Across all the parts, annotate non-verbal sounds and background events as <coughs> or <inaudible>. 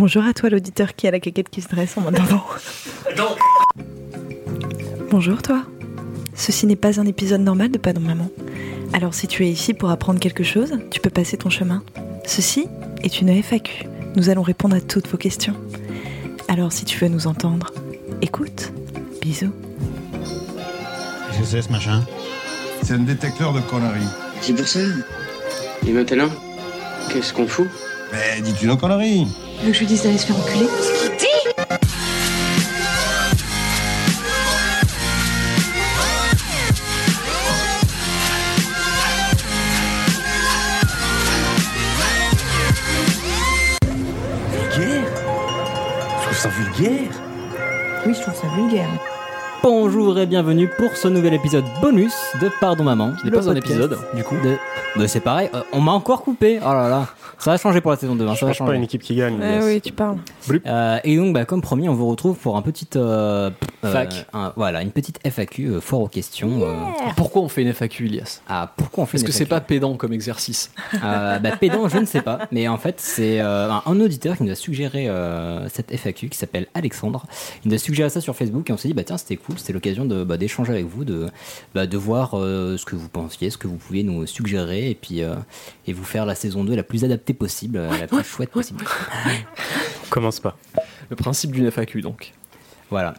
Bonjour à toi l'auditeur qui a la caquette qui se dresse en m'entendant. Bonjour toi. Ceci n'est pas un épisode normal de Pardon Maman. Alors si tu es ici pour apprendre quelque chose, tu peux passer ton chemin. Ceci est une FAQ. Nous allons répondre à toutes vos questions. Alors si tu veux nous entendre, écoute. Bisous. Qu'est-ce que c'est ce machin? C'est un détecteur de conneries. C'est pour ça? Et maintenant, qu'est-ce qu'on fout? Mais dis-tu nos conneries Tu veux que je lui dise d'aller se faire enculer. Vulgaire. Je trouve ça vulgaire. Oui, je trouve ça vulgaire. Bonjour et bienvenue pour ce nouvel épisode bonus de Pardon Maman. Qui n'est pas un épisode, du coup. de- de- c'est pareil, euh, on m'a encore coupé. Oh là là, ça va changer pour la saison 2. hein, Je ça va pas une équipe qui gagne. Yes. oui, tu parles. Euh, et donc, bah, comme promis, on vous retrouve pour un petit euh, euh, Fac. un- voilà, une petite FAQ euh, fort aux questions. euh, Pourquoi on fait une FAQ, Ilias ah, pourquoi on fait Est-ce une que c'est pas pédant comme exercice Euh, bah, pédant, je ne sais pas. Mais en fait, c'est euh, un, un auditeur qui nous a suggéré euh, cette FAQ qui s'appelle Alexandre. Il nous a suggéré ça sur Facebook et on s'est dit, bah tiens, c'était cool. C'était l'occasion de, bah, d'échanger avec vous, de, bah, de voir euh, ce que vous pensiez, ce que vous pouviez nous suggérer et puis euh, et vous faire la saison 2 la plus adaptée possible, euh, la plus chouette possible. <laughs> Commence pas. Le principe d'une FAQ, donc. Voilà.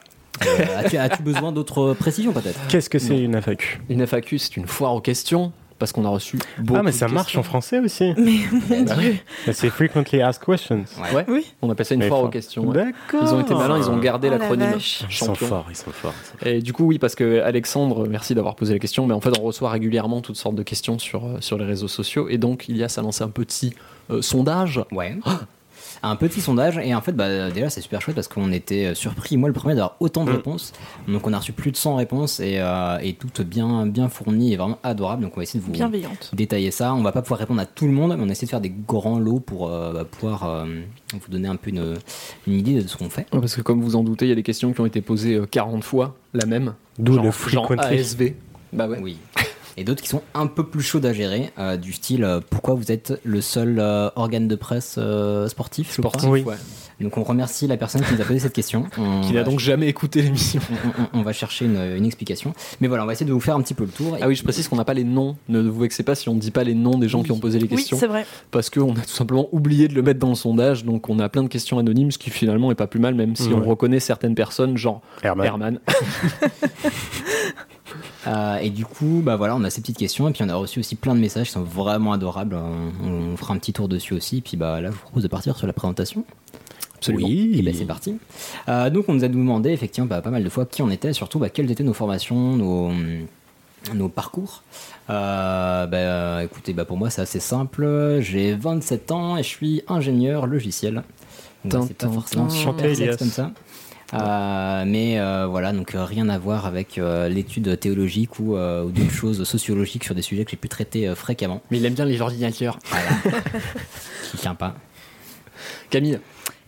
Euh, as-tu, as-tu besoin d'autres précisions peut-être? Qu'est-ce que c'est une FAQ Une FAQ, c'est une foire aux questions, parce qu'on a reçu beaucoup Ah, mais de ça marche en français aussi. Mais mon Bah dieu. C'est frequently asked questions. Ouais, Oui. on appelle ça une Mais foire aux questions. ouais. D'accord. Ils ont été malins, ils ont gardé Oh la l'acronyme vache. Ils sont forts, ils sont forts. Et du coup, oui, parce que Alexandre, merci d'avoir posé la question, mais en fait, on reçoit régulièrement toutes sortes de questions sur, euh, sur les réseaux sociaux, et donc Ilias a lancé un petit euh, sondage. Ouais. Un petit sondage et en fait bah, déjà c'est super chouette parce qu'on était surpris moi le premier d'avoir autant de Mm. réponses donc on a reçu plus de 100 réponses et, euh, et toutes bien bien fournies et vraiment adorables donc on va essayer de vous détailler ça on va pas pouvoir répondre à tout le monde mais on essaie de faire des grands lots pour euh, bah, pouvoir euh, vous donner un peu une, une idée de ce qu'on fait Ouais, Parce que comme vous en doutez, il y a des questions qui ont été posées euh, 40 fois, la même. D'où le genre frequently. ASV. Bah ouais. oui <laughs> et d'autres qui sont un peu plus chaudes à gérer euh, du style euh, pourquoi vous êtes le seul euh, organe de presse euh, sportif. Sportif, Oui. ouais. donc on remercie la personne qui nous a posé cette question On <laughs> Qui n'a donc jamais écouté l'émission. on, on- on va chercher une, une explication. Mais voilà, on va essayer de vous faire un petit peu le tour. Ah oui, je précise qu'on n'a pas les noms. Ne vous vexez pas si on ne dit pas les noms des gens qui ont posé les Oui, questions. c'est vrai. parce qu'on a tout simplement oublié de le mettre dans le sondage. Donc on a plein de questions anonymes, ce qui finalement est pas plus mal, même si on reconnaît certaines personnes, genre Herman. Herman. <laughs> <laughs> Euh, et du coup, bah voilà, on a ces petites questions. Et puis on a reçu aussi plein de messages qui sont vraiment adorables. On, on fera un petit tour dessus aussi. Et puis bah là, je vous propose de partir sur la présentation. Absolument. Oui. Et ben c'est parti. Euh, donc on nous a demandé effectivement bah, pas mal de fois qui on était, surtout bah, quelles étaient nos formations, nos, nos parcours. Euh, bah, écoutez, bah, pour moi c'est assez simple. J'ai 27 ans et je suis ingénieur logiciel. Donc, Tin, c'est pas forcément super comme ça. Euh, mais euh, voilà, donc euh, rien à voir avec euh, l'étude théologique ou, euh, ou d'autres choses sociologiques sur des sujets que j'ai pu traiter euh, fréquemment. Mais il aime bien les ordinateurs. Voilà. <laughs> Qui tient pas. Camille,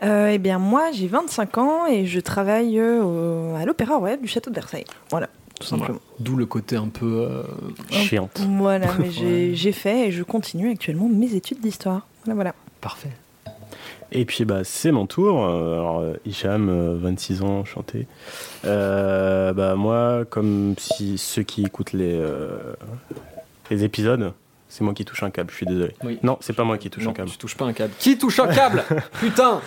Euh, eh bien, moi, j'ai 25 ans et je travaille euh, au- à l'Opéra Royal du Château de Versailles. Voilà, tout simplement. d'où le côté un peu. euh, Chiante. Voilà, mais <laughs> j'ai Ouais. j'ai fait et je continue actuellement mes études d'histoire. Voilà, voilà. Parfait. Et puis bah c'est mon tour. Euh, Alors euh, Hicham, euh, 26 ans, chanté. Euh, bah moi, comme si ceux qui écoutent les euh, les épisodes, c'est moi qui touche un câble. Je suis désolé. Oui. Non, c'est pas moi qui touche non, un câble. tu touches pas un câble. Qui touche un câble? <laughs> Putain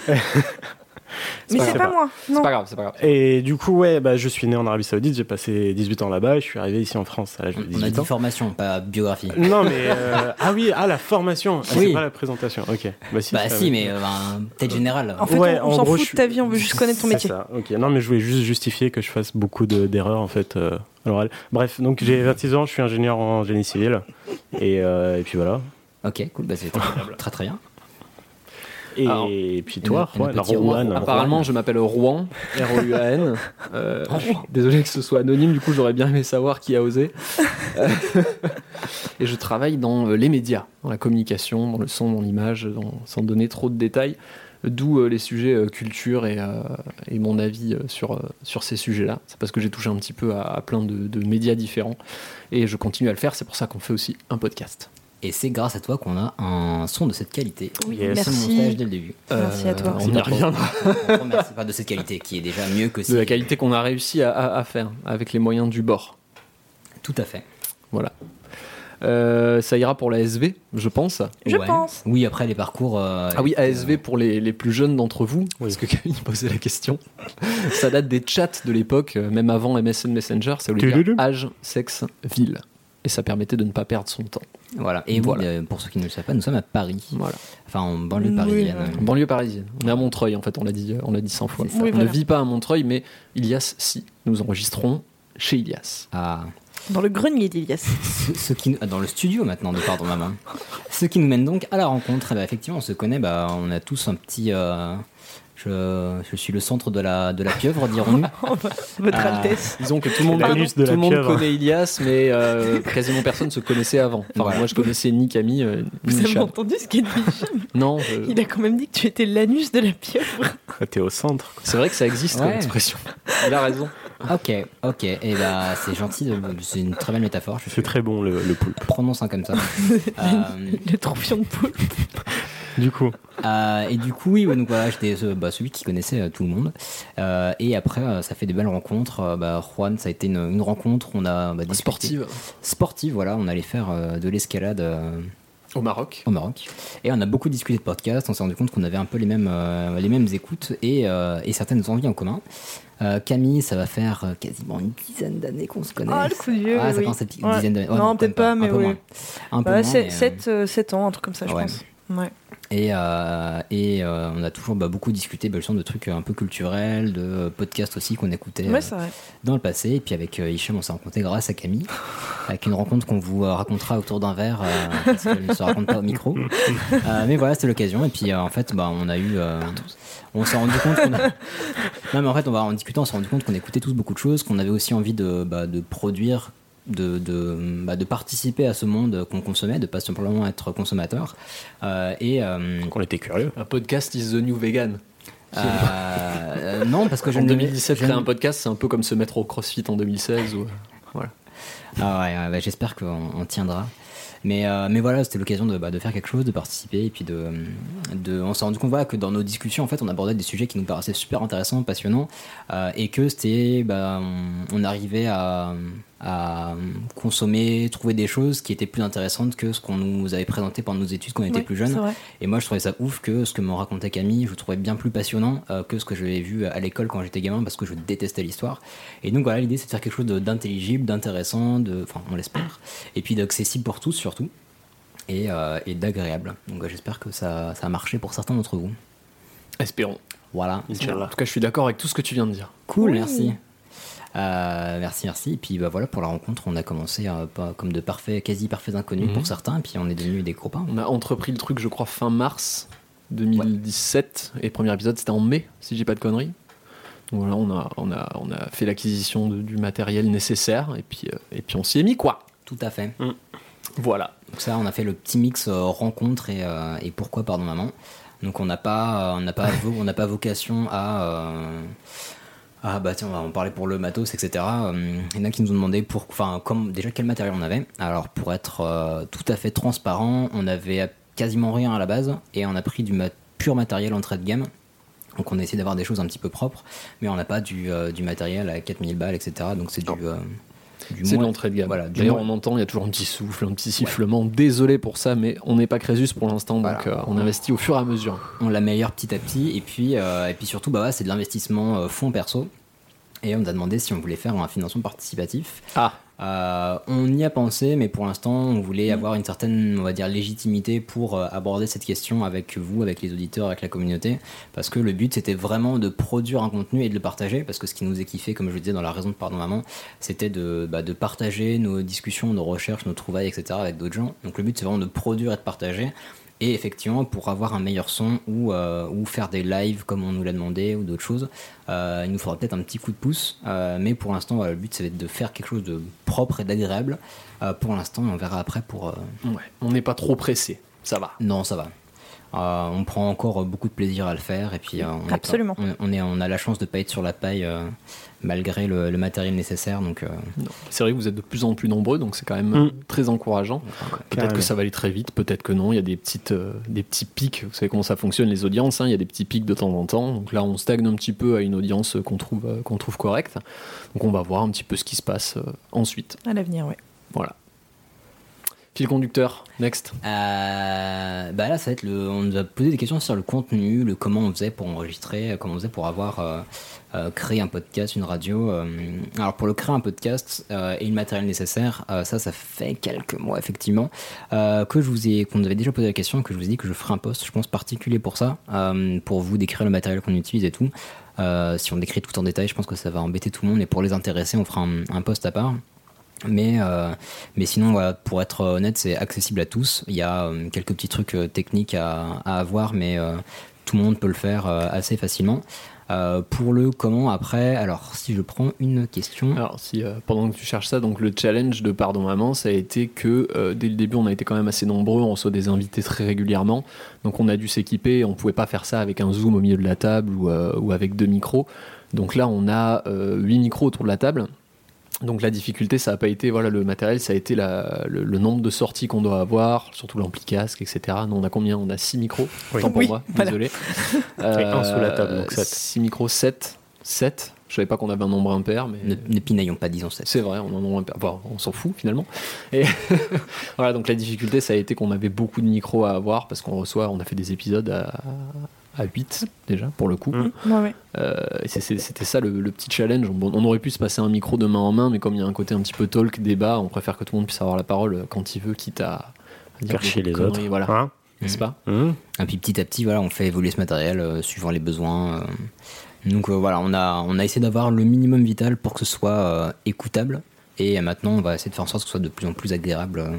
Mais c'est pas moi, C'est non. pas grave, c'est pas grave. Et du coup, ouais, bah, je suis né en Arabie Saoudite, j'ai passé 18 ans là-bas, et je suis arrivé ici en France à l'âge de On a 18 dit ans. formation, pas biographie. Non, mais. euh, ah oui, ah, la formation. Ah, Oui. C'est pas la présentation. Ok. Bah, si, Bah si, mais euh, ben, peut-être général. En fait, Ouais, on, on en s'en fout je de ta vie, on veut juste connaître ton métier. ça, ok. Non, mais je voulais juste justifier que je fasse beaucoup de- d'erreurs, en fait. euh, à l'oral. Bref, donc j'ai 26 ans, je suis ingénieur en génie civil. Et, euh, et puis voilà. Ok, cool, bah c'est très, très très bien. Et, Alors, puis toi, Rouen. Apparemment, je m'appelle Rouen, R-O-U-A-N. <laughs> Euh, suis désolé que ce soit anonyme, du coup, j'aurais bien aimé savoir qui a osé. <laughs> Et je travaille dans euh, les médias, dans la communication, dans le son, dans l'image, dans- sans donner trop de détails. D'où euh, les sujets euh, culture et, euh, et mon avis sur, euh, sur ces sujets-là. C'est parce que j'ai touché un petit peu à, à plein de, de médias différents et je continue à le faire. C'est pour ça qu'on fait aussi un podcast. Et c'est grâce à toi qu'on a un son de cette qualité. Oui, Yes. C'est merci. stage dès le début. Merci à toi. On y reviendra. On remercie pas de cette qualité qui est déjà mieux que De la qualité qu'on a réussi à, à- à faire avec les moyens du bord. Tout à fait. Voilà. Euh, ça ira pour la SV, je pense. Je Ouais. pense. Oui, après les parcours. euh, Ah oui, euh, ASV pour les, les plus jeunes d'entre vous, parce que Camille <laughs> posait la question. ça date des chats de l'époque, euh, même avant MSN Messenger, ça voulait dire Tududum. âge, sexe, ville. Et ça permettait de ne pas perdre son temps. Voilà. Et Voilà. oui, euh, pour ceux qui ne le savent pas, nous sommes à Paris. Voilà. Enfin, en banlieue Oui, parisienne. ouais. Banlieue parisienne. On est à Montreuil, en fait, on l'a dit, euh, on l'a dit 100 fois. Oui, on voilà. ne vit pas à Montreuil, mais Ilias, si. Nous enregistrons chez Ilias. Ah. Dans le grenier d'Ilias. <laughs> Ce, ce qui, ah, dans le studio maintenant de Pardon Maman. Ce qui nous mène donc à la rencontre. Eh ben, effectivement, on se connaît, bah, on a tous un petit. euh, je, je suis le centre de la, de la pieuvre, dirons-nous. <laughs> Votre Ah. Altesse. Disons que tout le monde, tout le connaît Ilias, mais euh, quasiment personne se connaissait avant. Enfin, moi, je connaissais ni Camille, euh, ni Vous avez entendu ce qu'il dit Non, je- Il a quand même dit que tu étais l'anus de la pieuvre. Ah, T'es au centre. c'est vrai que ça existe comme Ouais. expression. Il a raison. ok, ok. Et bah, c'est gentil, de- c'est une très belle métaphore. Je C'est très bon le, le poulpe. prononce ça comme ça. <laughs> Euh, Le troufion de poule. Du coup, Euh, et du coup, oui, ouais, donc voilà, j'étais euh, bah, celui qui connaissait euh, tout le monde. Euh, et après, euh, ça fait des belles rencontres. Euh, bah, Juan, ça a été une, une rencontre. On a bah, discuté. Sportive Sportive, voilà. On allait faire euh, de l'escalade euh, au Maroc. au Maroc. Et on a beaucoup discuté de podcasts. On s'est rendu compte qu'on avait un peu les mêmes, euh, les mêmes écoutes et, euh, et certaines envies en commun. Euh, Camille, ça va faire euh, quasiment une dizaine d'années qu'on se connaît. Ah, le coup de vieux, Ah, ça oui. commence à Ouais. une dizaine d'années. Ouais, Non, peut-être pas, mais un peu oui. moins. Un peu moins, mais, euh, 7, ans, un truc comme ça, je ouais. pense. Ouais. Et, euh, et euh, on a toujours bah, beaucoup discuté bah, de trucs un peu culturels, de podcasts aussi qu'on écoutait euh, Ouais, dans le passé. Et puis avec euh, Hicham, on s'est rencontré grâce à Camille, <laughs> avec une rencontre qu'on vous euh, racontera autour d'un verre, euh, parce qu'elle ne se raconte pas au micro. <laughs> Euh, mais voilà, c'était l'occasion. Et puis euh, en fait, bah, on a eu. euh, on s'est rendu compte qu'on a. <laughs> Non, mais en fait, on va, en discutant, on s'est rendu compte qu'on écoutait tous beaucoup de choses, qu'on avait aussi envie de, bah, de produire. De, de, bah, de participer à ce monde qu'on consommait, de pas simplement être consommateur. Euh, et, euh, on était curieux. Un podcast is the new vegan. euh, non, parce que je en ne 2017, je créer un podcast, c'est un peu comme se mettre au CrossFit en 2016. Ou... Voilà. Ah ouais, ouais, bah, j'espère qu'on on tiendra. Mais, euh, mais voilà, c'était l'occasion de, bah, de faire quelque chose, de participer. Et puis de, de, on s'est rendu compte voilà, que dans nos discussions, en fait, on abordait des sujets qui nous paraissaient super intéressants, passionnants. euh, et que c'était. Bah, on, on arrivait à, à consommer, trouver des choses qui étaient plus intéressantes que ce qu'on nous avait présenté pendant nos études quand on était plus jeunes. Et moi, je trouvais ça ouf que ce que me racontait Camille, je le trouvais bien plus passionnant euh, que ce que j'avais vu à l'école quand j'étais gamin parce que je détestais l'histoire. Et donc voilà, l'idée c'est de faire quelque chose d'intelligible, d'intéressant, de, enfin on l'espère, et puis d'accessible pour tous surtout, et, euh, et d'agréable. Donc euh, j'espère que ça, ça a marché pour certains d'entre vous. Espérons. Voilà. En tout cas, je suis d'accord avec tout ce que tu viens de dire. Cool, Oui. merci. Euh, merci, merci. Et puis bah, voilà, pour la rencontre, on a commencé euh, pas- comme de parfaits, quasi parfaits inconnus Mhm. pour certains, et puis on est devenus des copains. On a entrepris le truc, je crois, fin mars 2017. Et premier épisode, c'était en mai, si j'ai pas de conneries. Donc voilà, on a, on a, on a fait l'acquisition du matériel nécessaire. Et puis, euh, et puis on s'y est mis, quoi. Tout à fait. Voilà. Donc ça, on a fait le petit mix rencontre et, et pourquoi pardon maman. Donc on n'a pas, on n'a pas, <laughs> on n'a pas vocation à, ah bah tiens, on va en parler pour le matos, etc. Euh, Il y en a qui nous ont demandé pour, enfin, comme déjà quel matériel on avait. Alors pour être euh, tout à fait transparent, on avait quasiment rien à la base et on a pris du pur matériel entrée de gamme. Donc on a essayé d'avoir des choses un petit peu propres, mais on n'a pas du, euh, du matériel à 4000 balles, etc. Donc c'est du, euh, du C'est de l'entrée de gamme. Voilà, D'ailleurs, moins- on entend, il y a toujours un petit souffle, un petit sifflement. Désolé pour ça, mais on n'est pas Crésus pour l'instant, donc euh, on investit au fur et à mesure. on l'améliore petit à petit et puis euh, et puis surtout bah ouais, c'est de l'investissement euh, fonds perso et on nous a demandé si on voulait faire un financement participatif Ah, Euh, on y a pensé mais pour l'instant on voulait avoir une certaine on va dire légitimité pour euh, aborder cette question avec vous avec les auditeurs avec la communauté. Parce que le but c'était vraiment de produire un contenu et de le partager. Parce que ce qui nous est kiffé comme je le disais dans la raison de pardon maman c'était de, bah, de partager nos discussions nos recherches nos trouvailles etc avec d'autres gens. Donc le but c'est vraiment de produire et de partager et effectivement, pour avoir un meilleur son ou, euh, ou faire des lives comme on nous l'a demandé ou d'autres choses, euh, il nous faudra peut-être un petit coup de pouce. Euh, mais pour l'instant, voilà, le but, c'est de faire quelque chose de propre et d'agréable. Pour l'instant, on verra après pour... euh, ouais. On n'est pas trop pressé. Ça va. Non, ça va. Euh, on prend encore beaucoup de plaisir à le faire et puis euh, on, est pas- Absolument. on, on est, on a la chance de pas être sur la paille euh, malgré le, le matériel nécessaire. Donc, euh. C'est vrai que vous êtes de plus en plus nombreux, donc c'est quand même Mm. très encourageant. Peut-être que ça va aller très vite, peut-être que non. Il y a des, petites, euh, des petits pics. Vous savez comment ça fonctionne, les audiences. hein. Il y a des petits pics de temps en temps. Donc là, on stagne un petit peu à une audience qu'on trouve, euh, qu'on trouve correcte. Donc on va voir un petit peu ce qui se passe euh, ensuite. À l'avenir, oui. Voilà. Fil conducteur, next. Euh, bah là, ça va être le. On nous a posé des questions sur le contenu, le comment on faisait pour enregistrer, euh, comment on faisait pour avoir euh, créé un podcast, une radio. alors pour le créer un podcast et le matériel nécessaire, ça, ça fait quelques mois effectivement que je vous ai, qu'on nous avait déjà posé la question, que je vous ai dit que je ferai un post, je pense particulier pour ça, pour vous décrire le matériel qu'on utilise et tout. Si on décrit tout en détail, je pense que ça va embêter tout le monde. Et pour les intéresser, on fera un, un post à part. Mais, euh, mais sinon, pour être honnête, c'est accessible à tous. Il y a euh, quelques petits trucs euh, techniques à, à avoir, mais tout le monde peut le faire assez facilement. Pour le comment après, alors si je prends une question. Alors, si pendant que tu cherches ça, donc le challenge de Pardon Maman, ça a été que dès le début, on a été quand même assez nombreux, on reçoit des invités très régulièrement, donc on a dû s'équiper, on pouvait pas faire ça avec un zoom au milieu de la table ou, ou avec deux micros. Donc là, on a huit micros autour de la table. Donc la difficulté, ça n'a pas été voilà le matériel, ça a été la- le, le nombre de sorties qu'on doit avoir, surtout l'ampli casque, etc. Nous, on a combien? On a six micros. Oui. Tant pour Oui, moi, voilà. désolé. <laughs> un sous la table, donc sept. 6 micros, 7. 7. Je savais pas qu'on avait un nombre impair, mais. Ne, ne pinaillons pas, disons ça. C'est vrai, on en a un peu- enfin, on s'en fout finalement. Et <laughs> voilà, donc la difficulté, ça a été qu'on avait beaucoup de micros à avoir parce qu'on reçoit, on a fait des épisodes à, à 8 déjà pour le coup. Mm. Ouais, ouais. Euh, c'était ça le, le petit challenge. Bon, on aurait pu se passer un micro de main en main, mais comme il y a un côté un petit peu talk, débat, on préfère que tout le monde puisse avoir la parole quand il veut, quitte à, à Faire chier les autres. Voilà, Hein n'est-ce pas. Et puis petit à petit, voilà, on fait évoluer ce matériel euh, suivant les besoins. euh. Donc euh, voilà, on a, on a essayé d'avoir le minimum vital pour que ce soit euh, écoutable. Et maintenant, on va essayer de faire en sorte que ce soit de plus en plus agréable. euh,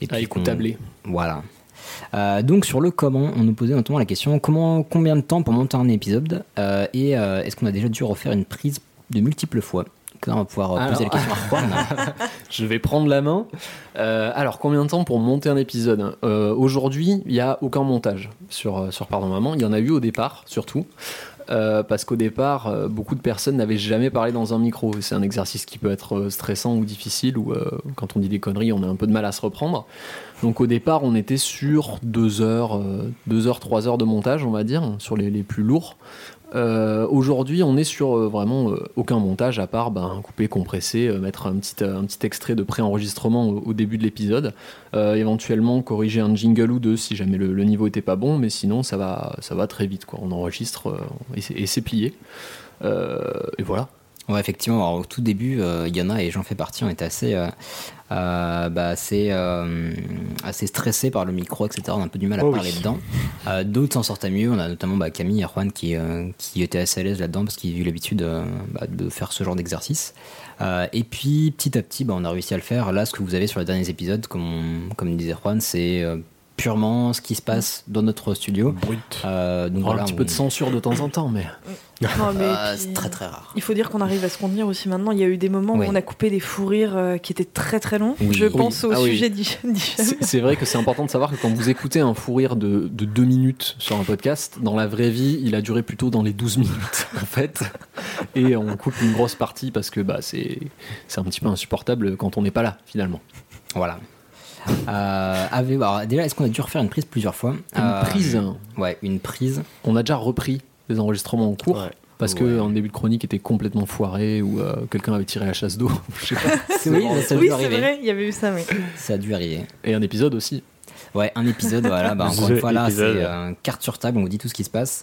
et À écoutable. Voilà. Euh, donc sur le comment, on nous posait notamment la question comment, combien de temps pour monter un épisode euh, et euh, est-ce qu'on a déjà dû refaire une prise de multiples fois? Là, on va pouvoir euh, poser Alors- la question à Juan. <laughs> Je vais prendre la main. Euh, alors, combien de temps pour monter un épisode? Euh, Aujourd'hui, il n'y a aucun montage sur, sur Pardon Maman. Il y en a eu au départ, surtout. Euh, parce qu'au départ, euh, beaucoup de personnes n'avaient jamais parlé dans un micro. C'est un exercice qui peut être euh, stressant ou difficile, ou quand on dit des conneries, on a un peu de mal à se reprendre. Donc au départ, on était sur deux heures, deux heures, trois heures de montage, on va dire, sur les plus lourds. Euh, Aujourd'hui, on est sur euh, vraiment euh, aucun montage à part ben, couper, compresser, euh, mettre un petit, un extrait de préenregistrement au, au début de l'épisode, éventuellement corriger un jingle ou deux si jamais le, le niveau était pas bon, mais sinon ça va, ça va très vite. Quoi. On enregistre et c'est- plié. Et voilà. Ouais, effectivement, alors, au tout début, euh, il y en a, et j'en fais partie, on était assez, euh, euh, bah, assez, euh, assez stressé par le micro, etc. On a un peu du mal à Oh parler oui. dedans. D'autres s'en sortaient mieux. On a notamment bah, Camille et Juan qui, qui étaient assez à l'aise là-dedans parce qu'ils ont eu l'habitude bah, de faire ce genre d'exercice. Et puis, petit à petit, bah, on a réussi à le faire. Là, ce que vous avez sur les derniers épisodes, comme, on- comme disait Juan, c'est purement ce qui se passe dans notre studio. Brut. Euh, donc On aura voilà, un petit peu de censure de temps en temps, mais Non, <laughs> mais Euh, puis- c'est très très rare. Il faut dire qu'on arrive à se contenir aussi maintenant. Il y a eu des moments Oui. où on a coupé des fous rires euh, qui étaient très très longs. Oui. Je Oui. pense au Ah sujet d'Hi- d'Hicham. C'est c'est vrai que c'est important de savoir que quand vous écoutez un fou rire de, de deux minutes sur un podcast, dans la vraie vie, il a duré plutôt dans les 12 minutes, <laughs> en fait. Et on coupe une grosse partie parce que bah, c'est c'est un petit peu insupportable quand on n'est pas là, finalement. Voilà. Euh, avez- alors, déjà, est-ce qu'on a dû refaire une prise plusieurs fois Une Euh, prise, Ouais, une prise. on a déjà repris les enregistrements en cours. Ouais. Parce Ouais. qu'un début de chronique était complètement foiré ou euh, quelqu'un avait tiré la chasse d'eau, <laughs> je sais pas. Oui, ça a dû arriver. vrai, il y avait eu ça, oui. Ça a dû arriver. Et un épisode aussi. Ouais, un épisode, voilà. Bah, encore une fois, là, c'est euh, carte sur table, on vous dit tout ce qui se passe.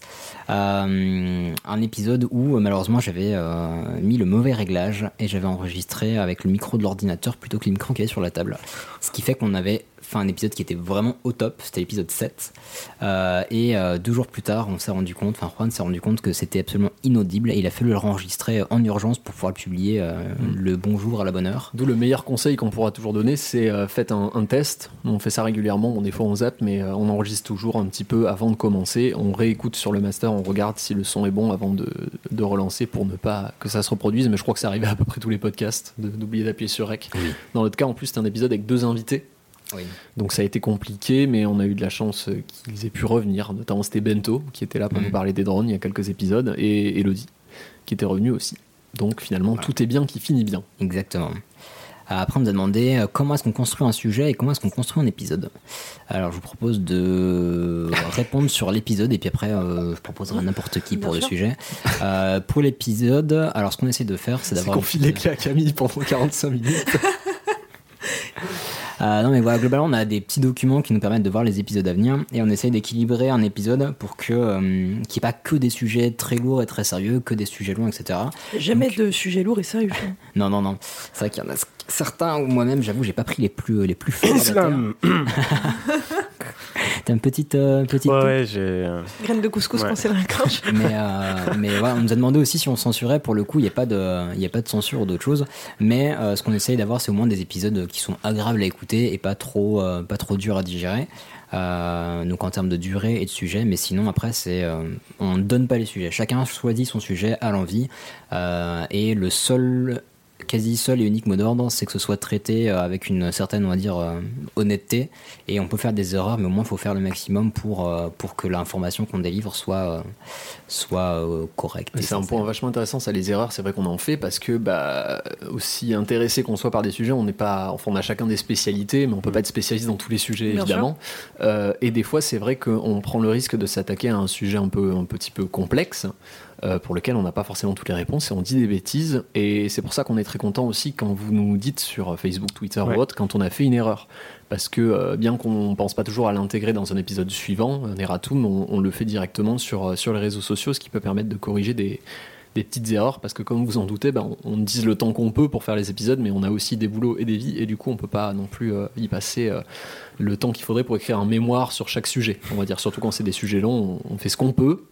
Euh, un épisode où, euh, malheureusement, j'avais euh, mis le mauvais réglage et j'avais enregistré avec le micro de l'ordinateur plutôt que le micro qui est sur la table. Ce qui fait qu'on avait fait un épisode qui était vraiment au top, c'était l'épisode 7. Euh, et euh, deux jours plus tard, on s'est rendu compte, enfin, Juan s'est rendu compte que c'était absolument inaudible et il a fallu le enregistrer en urgence pour pouvoir le publier euh, le bonjour à la bonne heure. D'où le meilleur conseil qu'on pourra toujours donner, c'est euh, faites un, un test. On fait ça régulièrement, bon, des fois on zappe, mais euh, on enregistre toujours un petit peu avant de commencer. On réécoute sur le master, on regarde si le son est bon avant de, de relancer pour ne pas que ça se reproduise. Mais je crois que c'est arrivé à peu près tous les podcasts d'oublier d'appuyer sur REC. Dans notre cas, en plus, c'est un épisode avec deux invités. Oui. Donc ça a été compliqué, mais on a eu de la chance euh, qu'ils aient pu revenir. Notamment c'était Bento qui était là pour Mhm. nous parler des drones il y a quelques épisodes, et Elodie qui était revenue aussi. Donc finalement Voilà. tout est bien qui finit bien. Exactement. Euh, Après, on nous a demandé euh, comment est-ce qu'on construit un sujet et comment est-ce qu'on construit un épisode? Alors, je vous propose de <laughs> répondre sur l'épisode et puis après, euh, je proposerai à n'importe qui pour Bien le sûr. sujet. Euh, pour l'épisode, alors ce qu'on essaie de faire, c'est C'est d'avoir. qu'on file les clés à Camille pendant 45 minutes. <laughs> Euh, non mais voilà, globalement on a des petits documents qui nous permettent de voir les épisodes à venir et on essaye d'équilibrer un épisode pour que euh, qu'il n'y ait pas que des sujets très lourds et très sérieux, que des sujets longs, etc. Jamais Donc- de sujet lourd et sérieux. Non non non, c'est vrai qu'il y en a certains où moi-même j'avoue j'ai pas pris les plus les plus forts. Islam. <laughs> T'as une petite euh, petite. Ouais, ouais, j'ai. euh, Graines de couscous Ouais. la gorge. <laughs> Mais, euh, mais on nous a demandé aussi si on censurait. Pour le coup, il n'y a, pas de- il y a pas de censure ou d'autre chose. Mais euh, ce qu'on essaye d'avoir, c'est au moins des épisodes qui sont agréables à écouter et pas trop, euh, pas trop durs à digérer. Euh, donc en termes de durée et de sujet. Mais sinon, après, c'est euh, on ne donne pas les sujets. Chacun choisit son sujet à l'envie. Euh, et le seul quasi seul et unique mot d'ordre, c'est que ce soit traité euh, avec une certaine, on va dire, euh, honnêteté. Et on peut faire des erreurs, mais au moins, il faut faire le maximum pour, euh, pour que l'information qu'on délivre soit, euh, soit euh, correcte. et C'est un point vachement intéressant, ça, les erreurs, c'est vrai qu'on en fait parce que, bah, aussi intéressé qu'on soit par des sujets, on n'est pas, enfin, on a chacun des spécialités, mais on peut pas être spécialiste dans tous les sujets, Bien évidemment. Euh, et des fois, c'est vrai qu'on prend le risque de s'attaquer à un sujet un peu, un petit peu complexe. Euh, pour lequel on n'a pas forcément toutes les réponses et on dit des bêtises et c'est pour ça qu'on est très content aussi quand vous nous dites sur Facebook, Twitter Ouais. ou autre quand on a fait une erreur parce que euh, bien qu'on pense pas toujours à l'intégrer dans un épisode suivant, un erratum, on, on le fait directement sur, euh, sur les réseaux sociaux, ce qui peut permettre de corriger des, des petites erreurs, parce que comme vous en doutez, ben, on, on utilise le temps qu'on peut pour faire les épisodes, mais on a aussi des boulots et des vies, et du coup on peut pas non plus euh, y passer euh, le temps qu'il faudrait pour écrire un mémoire sur chaque sujet. On va dire surtout quand c'est des sujets longs, on, on fait ce qu'on peut,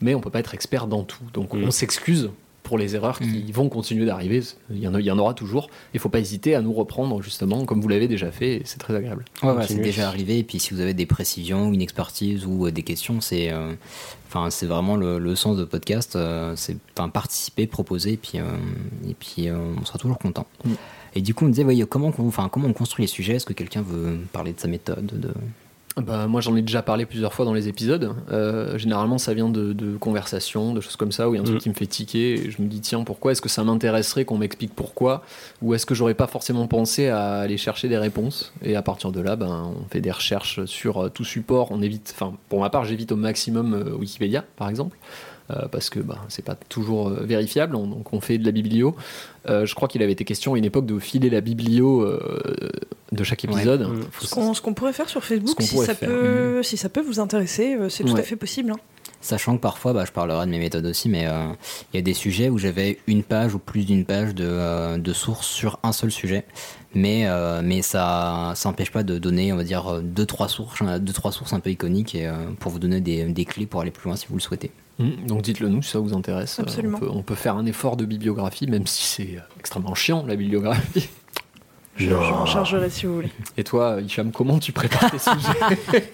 mais on peut pas être expert dans tout. Donc Mm. on s'excuse pour les erreurs qui vont continuer d'arriver. Il y, en a- il y en aura toujours. Il faut pas hésiter à nous reprendre justement, comme vous l'avez déjà fait, c'est très agréable. Ouais, ouais, c'est Continue. déjà arrivé. Et puis, si vous avez des précisions une expertise ou euh, des questions, c'est euh, enfin, c'est vraiment le, le sens de podcast. euh, c'est enfin, participer, proposer, et puis, euh, et puis euh, on sera toujours content. Mm. Et du coup, on disait, voyez, comment, qu'on- enfin, comment on construit les sujets? Est-ce que quelqu'un veut parler de sa méthode de... Bah, moi, j'en ai déjà parlé plusieurs fois dans les épisodes. Euh, généralement, ça vient de, de conversations, de choses comme ça, où il y a un truc Mm. qui me fait tiquer. Et je me dis, tiens, pourquoi Est-ce que ça m'intéresserait qu'on m'explique pourquoi? Ou est-ce que j'aurais pas forcément pensé à aller chercher des réponses? Et à partir de là, ben, on fait des recherches sur euh, tout support. On évite, enfin, pour ma part, j'évite au maximum euh, Wikipédia, par exemple. Euh, parce que bah, c'est pas toujours euh, vérifiable, on- donc on fait de la biblio. Euh, je crois qu'il avait été question à une époque de filer la biblio euh, de chaque épisode. Mm. Ce qu'on ce qu'on pourrait faire sur Ce Facebook, qu'on si ça, faire. peut, si ça peut vous intéresser, c'est tout Ouais. à fait possible. hein. Sachant que parfois, bah, je parlerai de mes méthodes aussi, mais euh, il y a des sujets où j'avais une page ou plus d'une page de, euh, de sources sur un seul sujet. Mais, euh, mais ça ça n'empêche pas de donner, on va dire, deux, trois sources, deux, trois sources un peu iconiques et, euh, pour vous donner des, des clés pour aller plus loin si vous le souhaitez. Mm, Donc dites-le nous si ça vous intéresse. Euh, Absolument. On peut, on peut faire un effort de bibliographie, même si c'est euh, extrêmement chiant la bibliographie. <laughs> Je, je m'en chargerai si vous voulez. Et toi, Hicham, comment tu prépares tes <laughs> sujets?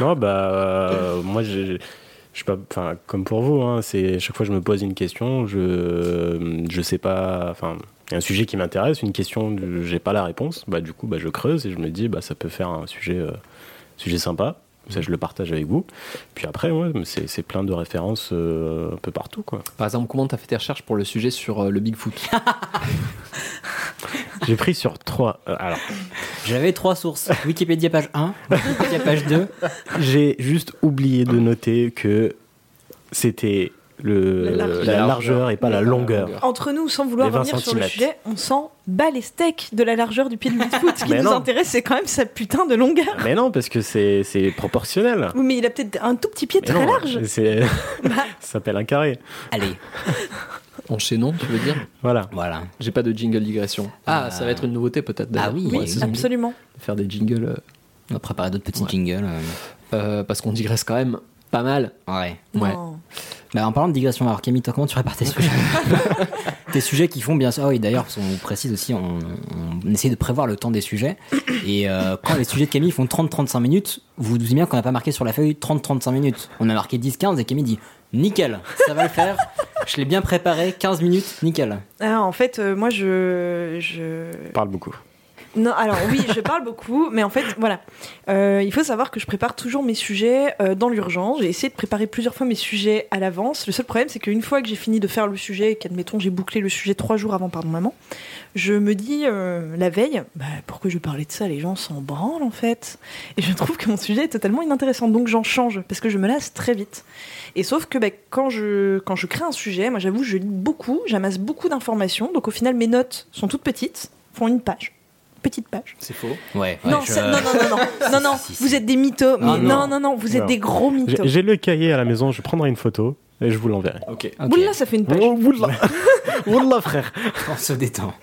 Non, bah, euh, moi, je sais pas, enfin, comme pour vous, hein, c'est chaque fois que je me pose une question, je, je sais pas, enfin, il y a un sujet qui m'intéresse, une question, je- j'ai pas la réponse, bah, du coup, bah, je creuse et je me dis, bah, ça peut faire un sujet, euh, sujet sympa. Ça, je le partage avec vous. Puis après, ouais, c'est plein de références euh, un peu partout, quoi. Par exemple, comment tu as fait tes recherches pour le sujet sur euh, le Bigfoot? <laughs> J'ai pris sur trois. euh, alors, J'avais trois sources. Wikipédia page 1, Wikipédia page 2. j'ai juste oublié de noter que c'était le, La la, largeur. et pas la longueur. Entre nous, sans vouloir Les 20 revenir sur le sujet, on s'en bat les steaks de la largeur du pied de Bigfoot. Ce qui nous non. intéresse, c'est quand même sa putain de longueur. Mais non, parce que c'est c'est proportionnel. Oui, mais il a peut-être un tout petit pied Mais très non, large. c'est- <laughs> <laughs> Bah, Ça s'appelle un carré. Allez, <laughs> Enchaînons, tu veux dire Voilà. voilà. J'ai pas de jingle digression. Ah, Euh, ça va être une nouveauté peut-être. d'ailleurs, ah oui, absolument. Faire des jingles euh, On va préparer d'autres petits Ouais. jingles. euh, euh, parce qu'on digresse quand même pas mal. Ouais. Ouais. Non. Bah, en parlant de digression, alors Camille, toi, comment tu répares tes sujets <laughs> Tes sujets qui font bien sûr. Ah oui, d'ailleurs, parce qu'on précise aussi, on, on essaie de prévoir le temps des sujets. Et euh, quand les sujets de Camille font 30-35 minutes, vous vous doutez bien qu'on n'a pas marqué sur la feuille 30-35 minutes. On a marqué 10-15 et Camille dit Nickel, ça va le faire. Je l'ai bien préparé, 15 minutes, nickel. Ah, en fait, euh, moi, je, je, Parle beaucoup. Non, alors oui, je parle beaucoup, mais en fait, voilà. Euh, il faut savoir que je prépare toujours mes sujets euh, dans l'urgence. J'ai essayé de préparer plusieurs fois mes sujets à l'avance. Le seul problème, c'est qu'une fois que j'ai fini de faire le sujet, et qu'admettons j'ai bouclé le sujet trois jours avant Pardon Maman, je me dis euh, la veille, bah, pourquoi je parler de ça? Les gens s'en branlent en fait. Et je trouve que mon sujet est totalement inintéressant, donc j'en change parce que je me lasse très vite. Et sauf que bah, quand, je, quand je crée un sujet, moi j'avoue, je lis beaucoup, j'amasse beaucoup d'informations, donc au final mes notes sont toutes petites, font une page. Petite page. C'est faux. Ouais, non, ouais, je- ça- non, non, non, non, <laughs> non, vous êtes des mythos. mais non, non. non, non, vous êtes Non. des gros mythos. J'ai j'ai le cahier à la maison, je prendrai une photo et je vous l'enverrai. Ok. Oula, ça fait une page. Oh, oula. <laughs> Oula, frère. on se détend.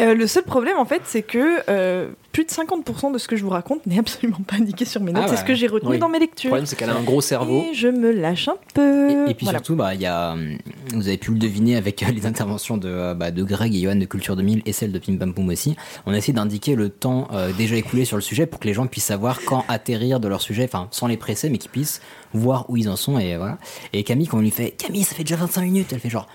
Euh, le seul problème, en fait, c'est que euh, plus de 50% de ce que je vous raconte n'est absolument pas indiqué sur mes notes. Ah c'est ouais. ce que j'ai retenu Oui. dans mes Le lectures. problème, c'est qu'elle a un gros cerveau. Et je me lâche un peu. Et, et puis Voilà. surtout, bah, il y a, hum, vous avez pu le deviner avec euh, les interventions de, euh, bah, de Greg et Johan de Culture 2000 et celle de Pim Pam Poum aussi. On a essayé d'indiquer le temps euh, déjà écoulé sur le sujet pour que les gens puissent savoir quand atterrir de leur sujet, enfin sans les presser, mais qu'ils puissent voir où ils en sont et voilà. Et Camille, quand on lui fait Camille, ça fait déjà 25 minutes, elle fait genre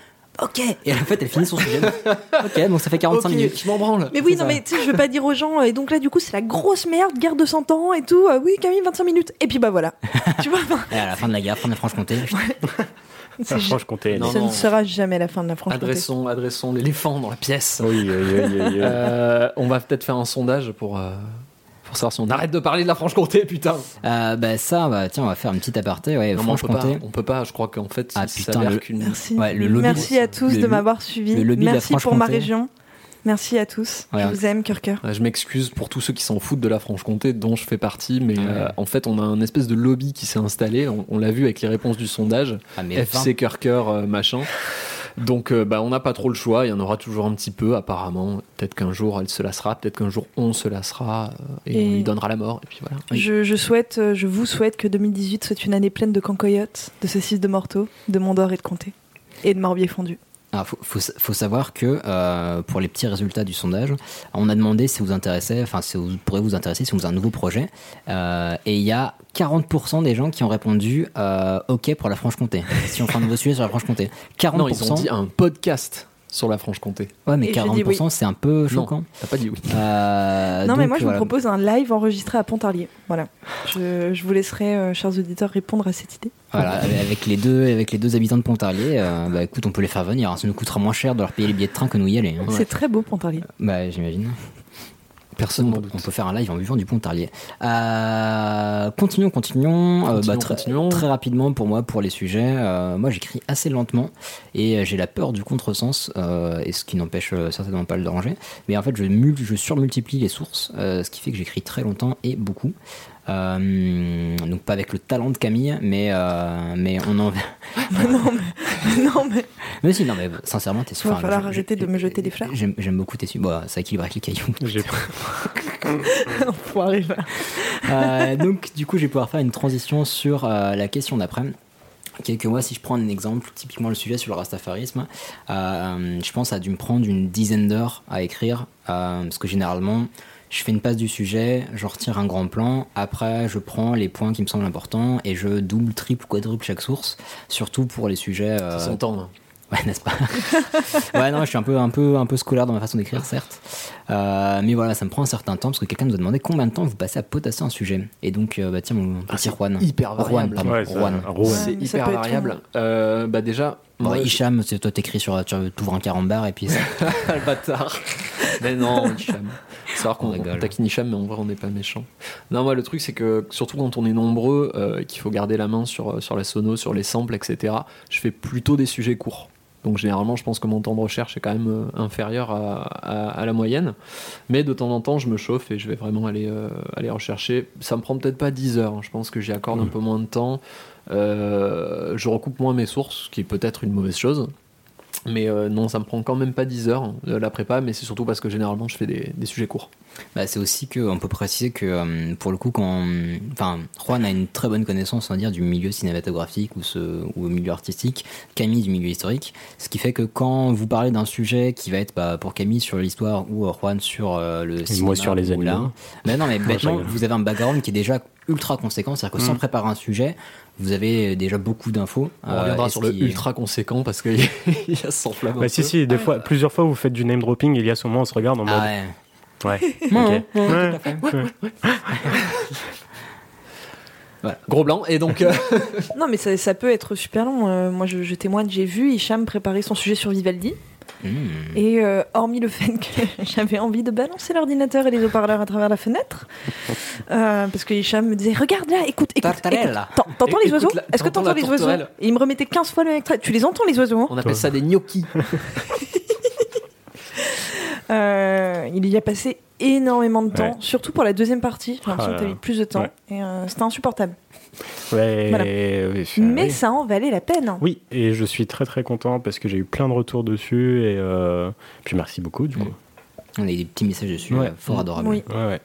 Ok Et en fait, elle finit son sujet. <laughs> ok, donc ça fait 45 Ok, minutes. je m'en branle. Mais oui, non, ça. mais tu sais, je veux pas dire aux gens, et donc là, du coup, c'est la grosse merde, guerre de 100 ans et tout. euh, oui, Camille, 25 minutes. Et puis bah voilà. <laughs> tu vois, enfin, Et à la fin de la guerre, fin de la Franche-Comté. <laughs> c'est- Franche-Comté. Non, ce non. ne sera jamais la fin de la Franche-Comté. Adressons, adressons l'éléphant dans la pièce. Oui, oui, oui, oui, oui. Euh, on va peut-être faire un sondage pour, euh, pour savoir si on arrête de parler de la Franche-Comté, putain. Euh, bah ça, bah, tiens, on va faire une petite aparté. Ouais, Non, on peut pas. Franche-Comté. On peut pas. Je crois qu'en fait, Ah, ça putain, s'avère le- qu'une. Merci. Ouais, le lobby- Merci à tous le de m'avoir suivi. le lobby de la Merci pour ma région. Merci à tous. Ouais, je vous aime, cœur cœur. Ouais, Je m'excuse pour tous ceux qui s'en foutent de la Franche-Comté, dont je fais partie, mais Ouais. euh, en fait, on a un espèce de lobby qui s'est installé. On, on l'a vu avec les réponses du sondage. Ah, mais FC cœur cœur euh, machin. Donc, euh, bah, on n'a pas trop le choix. Il y en aura toujours un petit peu, apparemment. Peut-être qu'un jour elle se lassera, peut-être qu'un jour on se lassera euh, et, Et- on lui donnera la mort. Et puis voilà. Je, je souhaite, euh, je vous souhaite que 2018 soit une année pleine de cancoyotes, de saucisses de morteau, de Mont d'Or et de Comté. Et de morbier fondu. Ah, faut, faut, faut savoir que euh, pour les petits résultats du sondage, on a demandé si vous intéressait, enfin si vous pourrez vous intéresser si vous avez un nouveau projet, Euh, et il y a 40% des gens qui ont répondu euh, OK pour la Franche-Comté. <laughs> si on fait un nouveau sujet sur la Franche-Comté, 40%. Non, ils ont dit un podcast sur la Franche-Comté. Ouais, mais Et j'ai dit 40% oui. c'est un peu choquant. Non, t'as pas dit oui. Euh, non, mais moi, je voilà. vous propose un live enregistré à Pontarlier. Voilà. Je, je vous laisserai, euh, chers auditeurs, répondre à cette idée. Voilà, avec- les deux, avec les deux habitants de Pontarlier, euh, bah écoute, on peut les faire venir. hein. Ça nous coûtera moins cher de leur payer les billets de train que nous y aller. hein. C'est très beau, Pontarlier. Bah j'imagine. Personne on, n'en on doute. peut faire un live en buvant du Pontarlier. Euh, continuons, continuons. Euh, Continuons, très, continuons. très rapidement pour moi, pour les sujets. euh, moi, j'écris assez lentement et euh, j'ai la peur du contresens, euh, et ce qui n'empêche euh, certainement pas le danger. Mais en fait, je, mul- je surmultiplie les sources, euh, ce qui fait que j'écris très longtemps et beaucoup. Euh, donc pas avec le talent de Camille, mais euh, mais on en. <laughs> non, mais, non, mais Mais si, non, mais sincèrement, t'es Il va falloir arrêter de me jeter des fleurs. J'aime j'aime beaucoup tes Bon, ça équilibre avec les cailloux. <laughs> J'ai <laughs> enfoiré. Euh, donc, du coup, je vais pouvoir faire une transition sur euh, la question d'après. Quelques mois, si je prends un exemple, typiquement le sujet sur le rastafarisme, euh, je pense que ça a dû me prendre une dizaine d'heures à écrire, euh, parce que généralement, je fais une passe du sujet, je retire un grand plan, après je prends les points qui me semblent importants et je double, triple, quadruple chaque source, surtout pour les sujets. euh, Ça s'entend. hein. <laughs> Ouais, n'est-ce pas? <laughs> Ouais, non, je suis un peu, un peu, un peu scolaire dans ma façon d'écrire, certes. Euh, mais voilà, ça me prend un certain temps parce que quelqu'un nous a demandé combien de temps vous passez à potasser un sujet. Et donc, euh, bah tiens, mon petit Juan. Hyper variable. Ouais. C'est hyper variable. Euh, bah déjà, Bon, moi, Hicham, c'est toi t'écris sur, tu ouvres un carambar et puis <laughs> ça- le bâtard. Mais non, Hicham. C'est savoir qu'on taquine Hicham, mais en vrai, on n'est pas méchant. Non, moi, le truc, c'est que surtout quand on est nombreux, euh, qu'il faut garder la main sur, sur la sono, sur les samples, etc., je fais plutôt des sujets courts. Donc généralement, je pense que mon temps de recherche est quand même euh, inférieur à, à- à la moyenne. Mais de temps en temps, je me chauffe et je vais vraiment aller, euh, aller rechercher. Ça me prend peut-être pas 10 heures. hein. Je pense que j'y accorde un peu moins de temps. Euh, je recoupe moins mes sources, ce qui est peut-être une mauvaise chose. Mais euh, non, ça me prend quand même pas 10 heures euh, la prépa, mais c'est surtout parce que généralement je fais des, des sujets courts. bah, c'est aussi que on peut préciser que euh, pour le coup, quand, enfin, Juan a une très bonne connaissance, on va dire, du milieu cinématographique ou ce ou au milieu artistique, Camille du milieu historique, ce qui fait que quand vous parlez d'un sujet qui va être bah, pour Camille sur l'histoire ou euh, Juan sur euh, le cinéma moi sur les animaux. Mais non, mais <laughs> bêtement, vous avez un background qui est déjà ultra conséquent, c'est-à-dire que sans Mm. préparer un sujet, vous avez déjà beaucoup d'infos. On euh, reviendra sur ce le qui- ultra conséquent parce qu'il <laughs> y a 100 flammes. Bah, si, si, des fois, plusieurs fois vous faites du name dropping, Elias au moins on se regarde en Ah mode ouais. Ouais. <laughs> Ouais, ok. ouais. <laughs> Gros blanc. Et donc, euh, Non, mais ça, ça peut être super long. Euh, moi, je, je témoigne, j'ai vu Hicham préparer son sujet sur Vivaldi. Mmh. Et euh, hormis le fait que <laughs> j'avais envie de balancer l'ordinateur et les haut-parleurs à travers la fenêtre, euh, parce que Hicham me disait Regarde là, écoute, écoute, T'entends les Écoute oiseaux Est-ce que t'entends les oiseaux Et il me remettait 15 fois le. Tu les entends les oiseaux hein on appelle ça des gnocchis. <laughs> Euh, Il y a passé énormément de temps, Ouais. surtout pour la deuxième partie. J'ai l'impression Ah que mis plus de temps. Ouais. Et euh, c'était insupportable. Ouais, Voilà. oui, Mais oui. ça en valait la peine. hein. Oui, et je suis très très content parce que j'ai eu plein de retours dessus et euh, puis merci beaucoup du coup. On a eu des petits messages dessus, Ouais. euh, fort adorables. Oui. Ouais, ouais.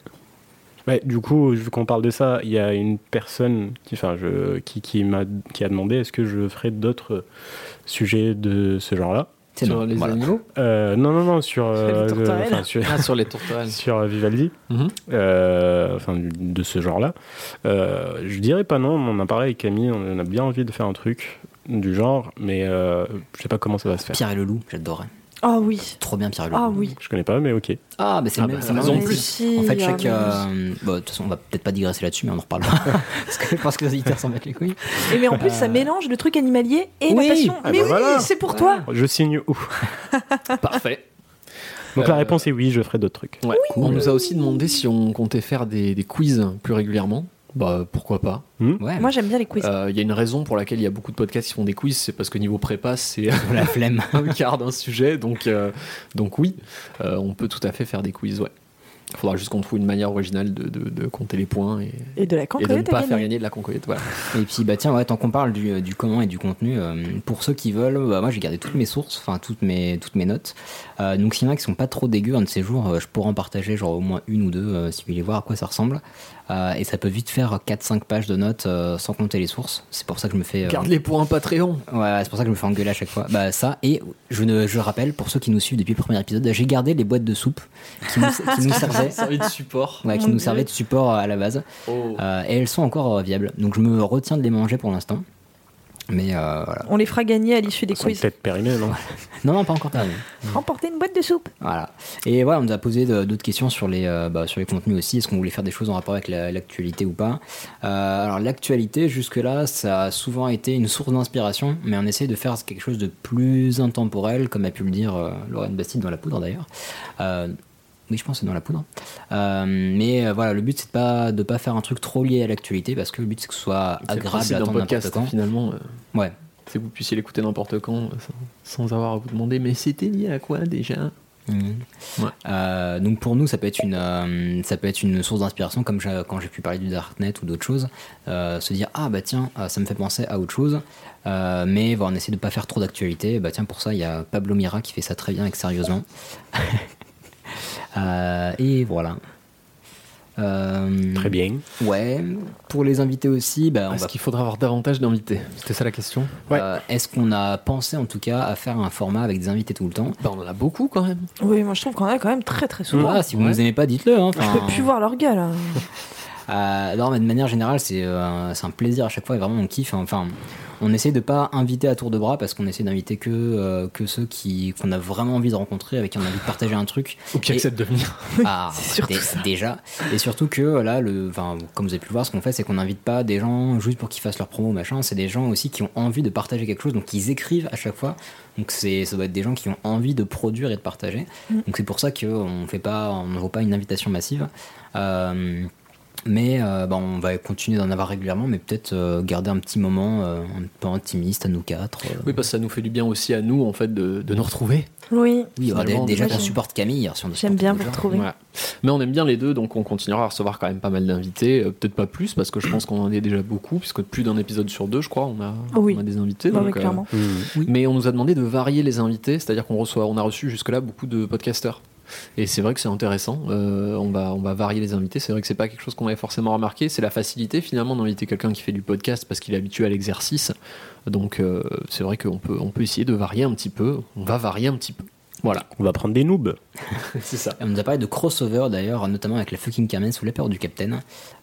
Ouais, du coup, vu qu'on parle de ça, il y a une personne qui, enfin, je, qui, qui m'a qui a demandé est-ce que je ferais d'autres sujets de ce genre-là sur non, les voilà. animaux. Euh, Non, non, non, sur, euh, les tourterelles. enfin, sur, Ah, sur les tourterelles. <laughs> sur euh, Vivaldi, Mhm. euh, enfin de ce genre-là. Euh, je dirais pas non, on en a parlé avec Camille, on a bien envie de faire un truc du genre, mais euh, je sais pas comment ça va se faire. Pierre et le loup, j'adorais. Ah oui. Trop bien Pierre. Ah oui. Je connais pas, mais ok. Ah, mais c'est Ah le même. bah, même de plus. Si, En fait, chaque. mais- euh, bon, de toute façon, on va peut-être pas digresser là-dessus, mais on en reparlera. <laughs> Parce que je pense que les auditeurs s'en battent les couilles. Et mais en plus, ça mélange le truc animalier et Oui. la passion. Ah mais bah oui, voilà. c'est pour toi. Je signe où? <laughs> Parfait. Donc la Euh, réponse est oui, je ferai d'autres trucs. Ouais. On nous a aussi demandé si on comptait faire des, des quiz plus régulièrement. Bah pourquoi pas. Ouais, Moi, j'aime bien les quiz. Euh, Il y a une raison pour laquelle il y a beaucoup de podcasts qui font des quiz, c'est parce que niveau prépa, c'est la flemme. <laughs> un quart d'un sujet. Donc, euh, donc oui, euh, on peut tout à fait faire des quiz, ouais. Il faudra juste qu'on trouve une manière originale de, de- de compter les points et, Et de la et de ne pas faire gagner. de la conquête. Voilà. Et puis, bah tiens, ouais, tant qu'on parle du, du comment et du contenu, euh, pour ceux qui veulent, bah, moi j'ai gardé toutes mes sources, enfin toutes mes, toutes mes notes. Euh, donc, s'il y en a qui sont pas trop dégueux un de ces jours, euh, je pourrais en partager genre au moins une ou deux euh, si vous voulez voir à quoi ça ressemble. Euh, et ça peut vite faire 4-5 pages de notes euh, sans compter les sources. C'est pour ça que je me fais. euh, Garde-les pour un Patreon. Ouais, c'est pour ça que je me fais engueuler à chaque fois. Bah ça, et je, ne, je rappelle, pour ceux qui nous suivent depuis le premier épisode, j'ai gardé les boîtes de soupe qui nous, qui nous <laughs> servaient. De support. Ouais, qui Mon nous Dieu. servaient de support à la base. Oh. Euh, et elles sont encore euh, viables. Donc je me retiens de les manger pour l'instant. Mais euh, voilà. On les fera gagner à l'issue des quiz. peut-être périmés, non <laughs> Non, non, pas encore terminé. <laughs> Remporter une boîte de soupe. Voilà. Et voilà, on nous a posé d'autres questions sur les, euh, bah, sur les contenus aussi. Est-ce qu'on voulait faire des choses en rapport avec la- l'actualité ou pas? Euh, Alors, l'actualité, jusque-là, ça a souvent été une source d'inspiration, mais on essaie de faire quelque chose de plus intemporel, comme a pu le dire euh, Lorraine Bastide dans La Poudre d'ailleurs. Oui, je pense que c'est dans La Poudre. Euh, mais euh, voilà, le but, c'est de pas, de pas faire un truc trop lié à l'actualité, parce que le but, c'est que ce soit agréable à attendre n'importe quand. finalement. euh, Ouais. c'est que vous puissiez l'écouter n'importe quand sans, sans avoir à vous demander mais c'était lié à quoi déjà? Ouais. Euh, donc pour nous, ça peut être une, euh, ça peut être une source d'inspiration, comme quand j'ai pu parler du Darknet ou d'autres choses, euh, se dire ah bah tiens, euh, ça me fait penser à autre chose, mais voilà, on essaie de pas faire trop d'actualité. Bah tiens, pour ça, il y a Pablo Mira qui fait ça très bien et sérieusement. <laughs> Euh, et voilà. Euh, Très bien. Ouais. Pour les invités aussi, bah, Est-ce va qu'il faudra avoir davantage d'invités? C'était ça la question Ouais. euh, Est-ce qu'on a pensé en tout cas à faire un format avec des invités tout le temps? Bah, On en a beaucoup quand même. Oui, moi je trouve qu'on en a quand même très très souvent. Voilà, Si vous Ouais. nous aimez pas, dites-le. hein. Je peux plus voir leur gueule. hein. <laughs> Euh, non, mais de manière générale, c'est euh, c'est un plaisir à chaque fois et vraiment on kiffe. Enfin, on essaie de pas inviter à tour de bras parce qu'on essaie d'inviter que, euh, que ceux qui qu'on a vraiment envie de rencontrer, avec qui on a envie de partager un truc. <laughs> Ou qui acceptent de venir. <laughs> Ah, <laughs> déjà. Et surtout que là, le, enfin, comme vous avez pu le voir, ce qu'on fait, c'est qu'on n'invite pas des gens juste pour qu'ils fassent leur promo, machin. C'est des gens aussi qui ont envie de partager quelque chose, donc ils écrivent à chaque fois. Donc c'est, ça doit être des gens qui ont envie de produire et de partager. Mm. Donc c'est pour ça qu'on fait pas, on n'envoie pas une invitation massive. Euh, mais euh, bah, on va continuer d'en avoir régulièrement, mais peut-être euh, garder un petit moment euh, un peu intimiste à nous quatre. euh. Oui, parce que ça nous fait du bien aussi à nous en fait de, de nous retrouver. Oui, Oui, Finalement, déjà qu'on supporte Camille. si on ne j'aime bien vous retrouver. Ouais. Mais on aime bien les deux, donc on continuera à recevoir quand même pas mal d'invités. Euh, Peut-être pas plus, parce que je pense qu'on en est déjà beaucoup, puisque plus d'un épisode sur deux, je crois, on a, Oui. on a des invités. Donc, mais euh, clairement. Mais on nous a demandé de varier les invités, c'est-à-dire qu'on reçoit, on a reçu jusque-là beaucoup de podcasteurs. Et c'est vrai que c'est intéressant. Euh, on va, on va varier les invités. C'est vrai que c'est pas quelque chose qu'on avait forcément remarqué. C'est la facilité finalement d'inviter quelqu'un qui fait du podcast parce qu'il est habitué à l'exercice. Donc euh, c'est vrai qu'on peut, on peut essayer de varier un petit peu. On va varier un petit peu. Voilà, On va prendre des noobs. <laughs> c'est ça. On nous a parlé de crossover d'ailleurs, notamment avec la fucking Kermesse ou la peur du Capitaine.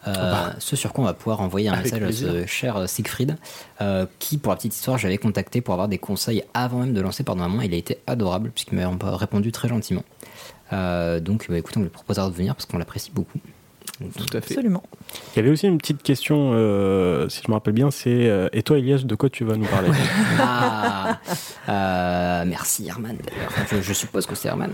Euh, Ce sur quoi on va pouvoir envoyer un Avec message plaisir. à ce cher Siegfried, euh, qui, pour la petite histoire, j'avais contacté pour avoir des conseils avant même de lancer Pardon Maman. Il a été adorable, puisqu'il m'a répondu très gentiment. Euh, donc, bah, écoute, on lui proposera de venir parce qu'on l'apprécie beaucoup. Tout à fait. Absolument. Il y avait aussi une petite question, euh, si je me rappelle bien, c'est euh, Et toi, Elias, de quoi tu vas nous parler? <laughs> Ah, euh, merci Herman d'ailleurs. Je, je suppose que c'est Herman.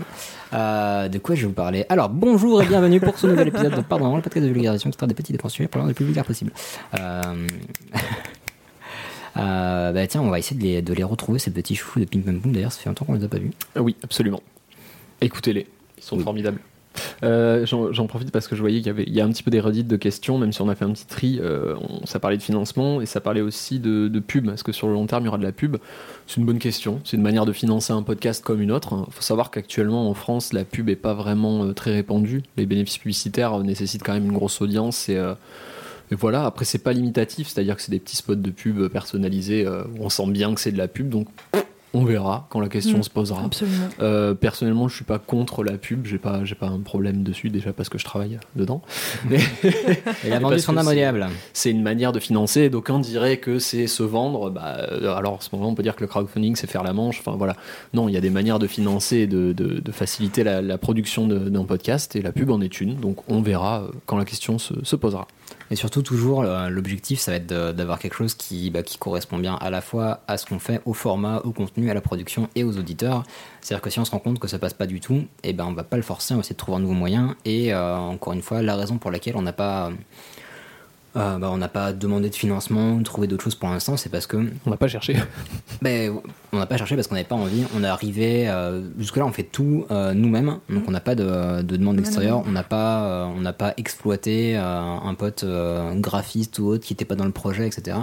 Euh, de quoi je vais vous parler? Alors bonjour et bienvenue pour ce nouvel épisode de Pardon, le podcast de vulgarisation qui traite des petits dépensiers pour rendre le plus vulgaire possible. Euh, <laughs> euh, bah tiens, on va essayer de les, de les retrouver ces petits choux de Pink Pam Poum. D'ailleurs, ça fait longtemps qu'on les a pas vus. Oui, absolument. Écoutez-les, sont Oui. formidables. Euh, J'en profite parce que je voyais qu'il y avait il y a un petit peu des redites de questions, même si on a fait un petit tri. euh, on- ça parlait de financement et ça parlait aussi de, de pub. Est-ce que sur le long terme il y aura de la pub? C'est une bonne question. C'est une manière de financer un podcast comme une autre. Il faut savoir qu'actuellement en France, la pub est pas vraiment euh, très répandue. Les bénéfices publicitaires nécessitent quand même une grosse audience et et voilà, après c'est pas limitatif, c'est-à-dire que c'est des petits spots de pub personnalisés où on sent bien que c'est de la pub, donc on verra quand la question Mm. se posera. Absolument. Euh, personnellement, je suis pas contre la pub, j'ai pas, j'ai pas un problème dessus déjà parce que je travaille dedans. <laughs> Mais Il a vendu son âme c'est- une manière de financer. D'aucuns diraient que c'est se vendre. Bah, euh, alors, à ce moment, on peut dire que le crowdfunding, c'est faire la manche. Enfin, voilà. Non, il y a des manières de financer et de, de- de faciliter la, la production de- d'un podcast et la pub en est une. Donc, on verra euh, quand la question se, se posera. Et surtout, toujours, l'objectif, ça va être de- d'avoir quelque chose qui, bah, qui correspond bien à la fois à ce qu'on fait, au format, au contenu, à la production et aux auditeurs. C'est-à-dire que si on se rend compte que ça passe pas du tout, et ben on va pas le forcer, on va essayer de trouver un nouveau moyen. Et euh, encore une fois, la raison pour laquelle on n'a pas, bah, on n'a pas demandé de financement, trouvé d'autres choses pour l'instant, c'est parce que On n'a pas cherché. <laughs> ben, on n'a pas cherché parce qu'on n'avait pas envie. On est arrivé euh, jusque-là, on fait tout euh, nous-mêmes, donc on n'a pas de, de demande extérieure. On n'a pas, euh, on n'a pas exploité euh, un pote euh, graphiste ou autre qui n'était pas dans le projet, etc.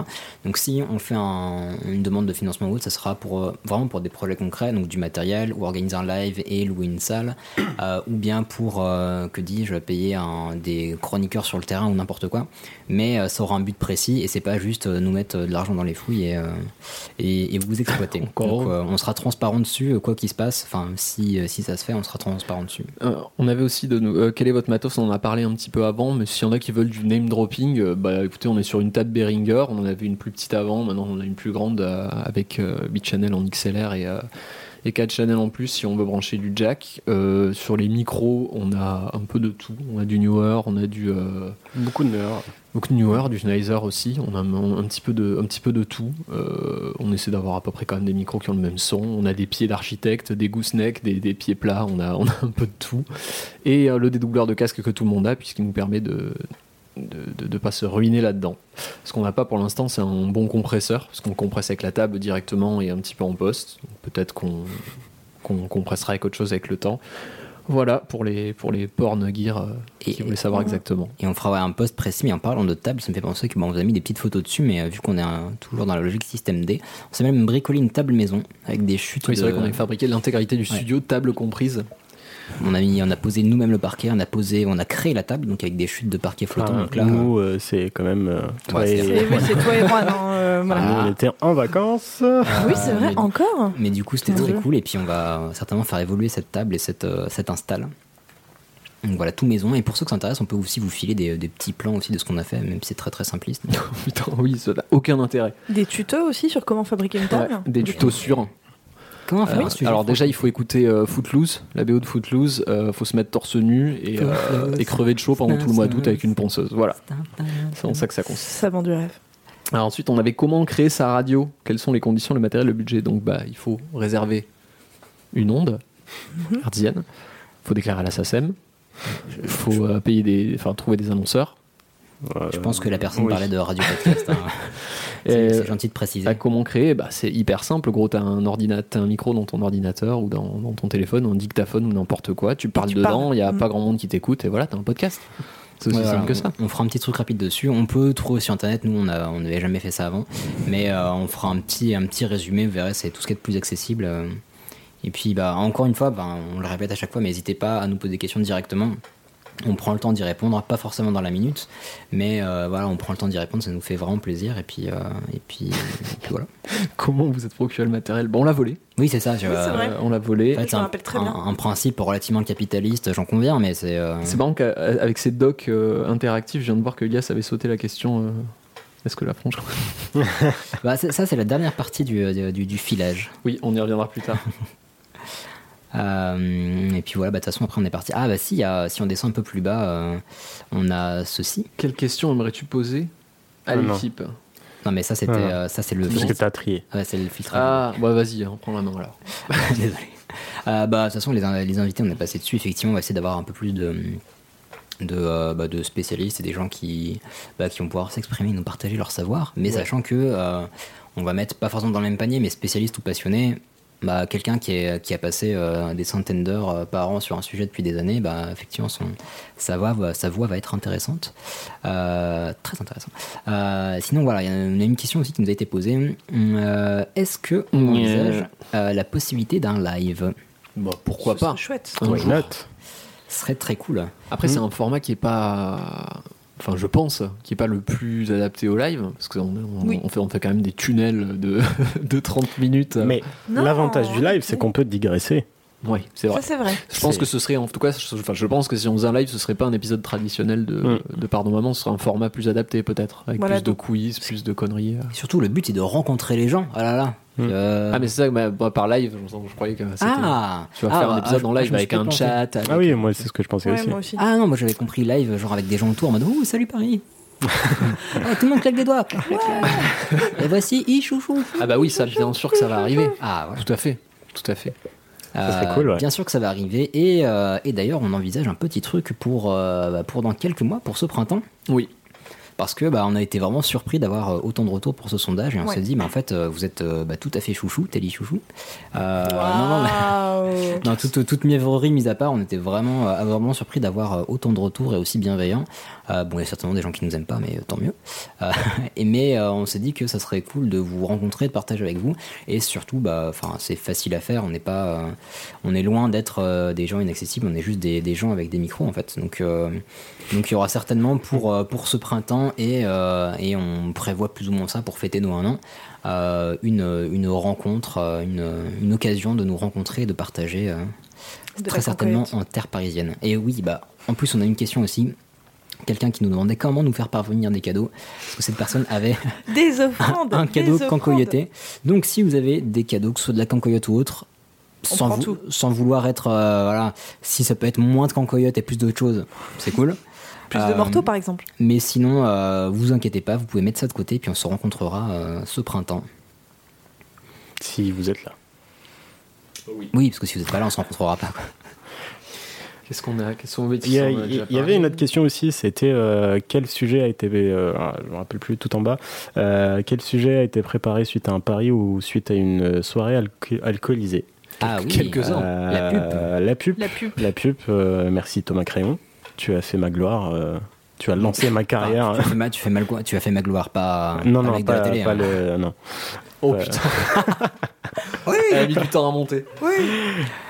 Donc si on fait un- une demande de financement ou autre, ça sera pour euh, vraiment pour des projets concrets, donc du matériel ou organiser un live et louer une salle, <coughs> euh, ou bien pour euh, que dis-je payer un, des chroniqueurs sur le terrain ou n'importe quoi. Mais euh, ça aura un but précis et c'est pas juste euh, nous mettre euh, de l'argent dans les fouilles et, et, et vous exploiter. <laughs> Donc, on sera transparent dessus, quoi qu'il se passe. Enfin, si, si ça se fait, on sera transparent dessus. On avait aussi de nous. quel est votre matos? On en a parlé un petit peu avant, mais s'il y en a qui veulent du name dropping, bah écoutez, on est sur une table Behringer. On en avait une plus petite avant, maintenant on a une plus grande avec euh, 8 channels en XLR et, et 4 channels en plus si on veut brancher du jack. Euh, sur les micros, on a un peu de tout. On a du Newer, on a du. euh, Beaucoup de nerfs. Beaucoup de Newer, du Sennheiser aussi, on a un, un petit peu de, un petit peu de tout. Euh, on essaie d'avoir à peu près quand même des micros qui ont le même son. On a des pieds d'architecte, des goosenecks, des, des pieds plats, on a, <laughs> on a un peu de tout. Et le dédoubleur de casque que tout le monde a, puisqu'il nous permet de de ne pas se ruiner là-dedans. Ce qu'on n'a pas pour l'instant, c'est un bon compresseur, parce qu'on compresse avec la table directement et un petit peu en poste. Peut-être qu'on compressera avec autre chose avec le temps. Voilà pour les, pour les porn gear euh, Et- qui voulaient savoir exactement. Et on fera ouais, un post précis, mais en parlant de table, ça me fait penser que bon, on vous a mis des petites photos dessus, mais euh, vu qu'on est un- toujours dans la logique système D, on s'est même bricolé une table maison avec des chutes. Oui, c'est vrai qu'on a fabriqué l'intégralité du studio, table comprise. On a mis, on a posé nous-mêmes le parquet, on a posé, on a créé la table, donc avec des chutes de parquet flottant. Enfin, donc là, nous, euh, c'est quand même. euh, toi Ouais, et- c'est- C'est- oui, c'est toi et moi. non, euh, voilà. Nous, on était en vacances. euh, oui, c'est vrai, mais- encore Mais du coup, c'était très cool. Et puis, on va certainement faire évoluer cette table et cette, euh, cette install. Donc voilà, tout maison. Et pour ceux que ça intéresse, on peut aussi vous filer des, des petits plans aussi de ce qu'on a fait, même si c'est très très simpliste. <laughs> Putain, oui, ça n'a aucun intérêt. Des tutos aussi sur comment fabriquer une table Ouais, des tutos sûrs. Comment faire Euh, alors déjà, il faut écouter euh, Footloose, la BO de Footloose. Euh, faut se mettre torse nu et, euh, et crever de chaud pendant tout le mois d'août avec une ponceuse. Voilà, c'est en ça que ça consiste. Ça vend du rêve. Alors ensuite, on avait comment créer sa radio? Quelles sont les conditions, le matériel, le budget? Donc bah, il faut réserver une onde hertzienne. Il faut déclarer à la SACEM. Il faut euh, payer des, enfin trouver des annonceurs. Je pense que la personne oui. parlait de radio podcast. hein. <laughs> C'est gentil de préciser. À comment créer bah, C'est hyper simple. Gros, t'as un, ordinateur, t'as un micro dans ton ordinateur ou dans, dans ton téléphone, un dictaphone ou n'importe quoi. Tu parles tu dedans, il n'y a Mm. pas grand monde qui t'écoute et voilà, t'as un podcast. C'est aussi Ouais, simple voilà, que ça. On, on fera un petit truc rapide dessus. On peut trouver sur internet. Nous, on n'avait jamais fait ça avant, mais euh, on fera un petit, un petit résumé. Vous verrez, c'est tout ce qui est de plus accessible. Et puis, bah, encore une fois, bah, on le répète à chaque fois, mais n'hésitez pas à nous poser des questions directement. On prend le temps d'y répondre, pas forcément dans la minute, mais euh, voilà, on prend le temps d'y répondre, ça nous fait vraiment plaisir. Et puis, euh, et puis, et puis voilà. <laughs> Comment vous êtes procuré le matériel? Bon, on l'a volé. Oui, c'est ça. je- Oui, c'est vrai. Euh, on l'a volé. En fait, Je c'est me un, rappelle très un- bien. un principe relativement capitaliste, j'en conviens, mais c'est. euh, C'est marrant qu'avec ces docs euh, interactifs, je viens de voir que Gas avait sauté la question. euh, Est-ce que la France <laughs> bah, ça, c'est la dernière partie du, du, du filage. Oui, on y reviendra plus tard. <laughs> Euh, et puis voilà, bah, de toute façon, après, on est parti. Ah, bah si, il y a- si on descend un peu plus bas, euh, on a ceci. Quelle question aimerais-tu poser à Ah, non. l'équipe? Non, mais ça, c'était, Ah. euh, ça, c'est le Parce que filtre. t'as trié. Ouais, c'est le filtre. Ah, ouais, vas-y, hein, prends la main alors. <laughs> Désolé. Euh, bah, de toute façon, les, in- les invités, on est passé dessus. Effectivement, on va essayer d'avoir un peu plus de, de, euh, bah, de spécialistes et des gens qui, bah, qui vont pouvoir s'exprimer et nous partager leur savoir. Mais Ouais. sachant que euh, on va mettre pas forcément dans le même panier, mais spécialiste ou passionné. Bah, quelqu'un qui, est- qui a passé euh, des centaines d'heures euh, par an sur un sujet depuis des années, bah, effectivement, son, sa, voix, va- sa voix va être intéressante. Euh, très intéressant. Euh, sinon, voilà, il y a une, question aussi qui nous a été posée. Euh, Est-ce que on Ouais. envisage euh, la possibilité d'un live? Bah, pourquoi Ce pas serait chouette. Un Ce serait très cool. Après, c'est un format qui est pas. Enfin, je pense, qui est pas le plus adapté au live, parce qu'on on, Oui. on fait, on fait quand même des tunnels de, <laughs> de 30 minutes. Mais l'avantage du live, c'est qu'on peut digresser. Oui, c'est vrai. Ça, c'est vrai. Je pense que ce serait, en tout cas, je, enfin, je pense que si on faisait un live, ce serait pas un épisode traditionnel de, Mm. de Pardon Maman, ce serait un format plus adapté peut-être, avec Voilà, plus de quiz, plus de conneries. Et surtout, le but, c'est de rencontrer les gens. Ah là là. Mm. Euh, Ah, mais c'est ça, bah, bah, par live, je, je croyais que c'était. ah, tu vas Ah, faire un bah, épisode ah, en live avec un planté. chat. avec- Ah oui, moi, c'est ce que je pensais Ouais, aussi. moi aussi. Ah non, moi j'avais compris live, genre avec des gens autour en mode Ouh, salut Paris Oh, <laughs> Tout le monde claque des doigts Ouais. Et voici I chouchou Ah bah oui, ça, bien sûr que ça va arriver. Ah voilà. Tout à fait, tout à fait. Serait Euh, cool, ouais. Bien sûr que ça va arriver. Et, euh, et d'ailleurs, on envisage un petit truc pour, euh, bah, pour dans quelques mois, pour ce printemps. Oui. Parce que bah, on a été vraiment surpris d'avoir autant de retours pour ce sondage et on Ouais. s'est dit, mais en fait, vous êtes bah, tout à fait chouchou, Telly chouchou. Euh, non, non, <laughs> non, toute, toute mièvrerie mise à part, on était vraiment, vraiment surpris d'avoir autant de retours et aussi bienveillants. Euh, bon, il y a certainement des gens qui nous aiment pas, mais euh, tant mieux. Euh, <laughs> et mais on s'est dit que ça serait cool de vous rencontrer, de partager avec vous, et surtout, bah, enfin, c'est facile à faire. On n'est pas, on est loin d'être des gens inaccessibles. On est juste des, des gens avec des micros en fait. Donc, donc il y aura certainement pour pour ce printemps et et on prévoit plus ou moins ça pour fêter nos un an. euh, une, une rencontre, une, une occasion de nous rencontrer et de partager euh, De très certainement en terre parisienne. Et oui, bah, en plus, on a une question aussi. Quelqu'un qui nous demandait comment nous faire parvenir des cadeaux. Parce que cette personne avait <laughs> Des offrandes. un cadeau cancoyoté. Donc, si vous avez des cadeaux, que ce soit de la cancoyote ou autre, sans, prend vou- tout. sans vouloir être. euh, voilà, si ça peut être moins de cancoyote et plus d'autres choses, c'est cool. Plus de Euh, morteaux, par exemple. Mais sinon, euh, vous inquiétez pas, vous pouvez mettre ça de côté, puis on se rencontrera euh, ce printemps. Si vous êtes là. Oui, parce que si vous n'êtes pas là, on se rencontrera pas. quoi. Qu'est-ce qu'on a Quels sont vos Il y, a- bêtises On en a il déjà y avait une autre question aussi, c'était euh, quel sujet a été, euh, je me rappelle plus tout en bas, euh, quel sujet a été préparé suite à un pari ou suite à une soirée alco- alcoolisée? Ah oui, quelques-uns. Euh, La pub. La pub. La pub. La pub, euh, merci Thomas Crayon. Tu as fait ma gloire, euh, tu as lancé ma carrière. Ah, tu, as fait ma, tu, fais mal, tu as fait ma gloire, pas, non, pas non, avec pas, de la télé. pas hein. le. Non. Oh Ouais. putain <laughs> <laughs> Elle a mis du temps à monter.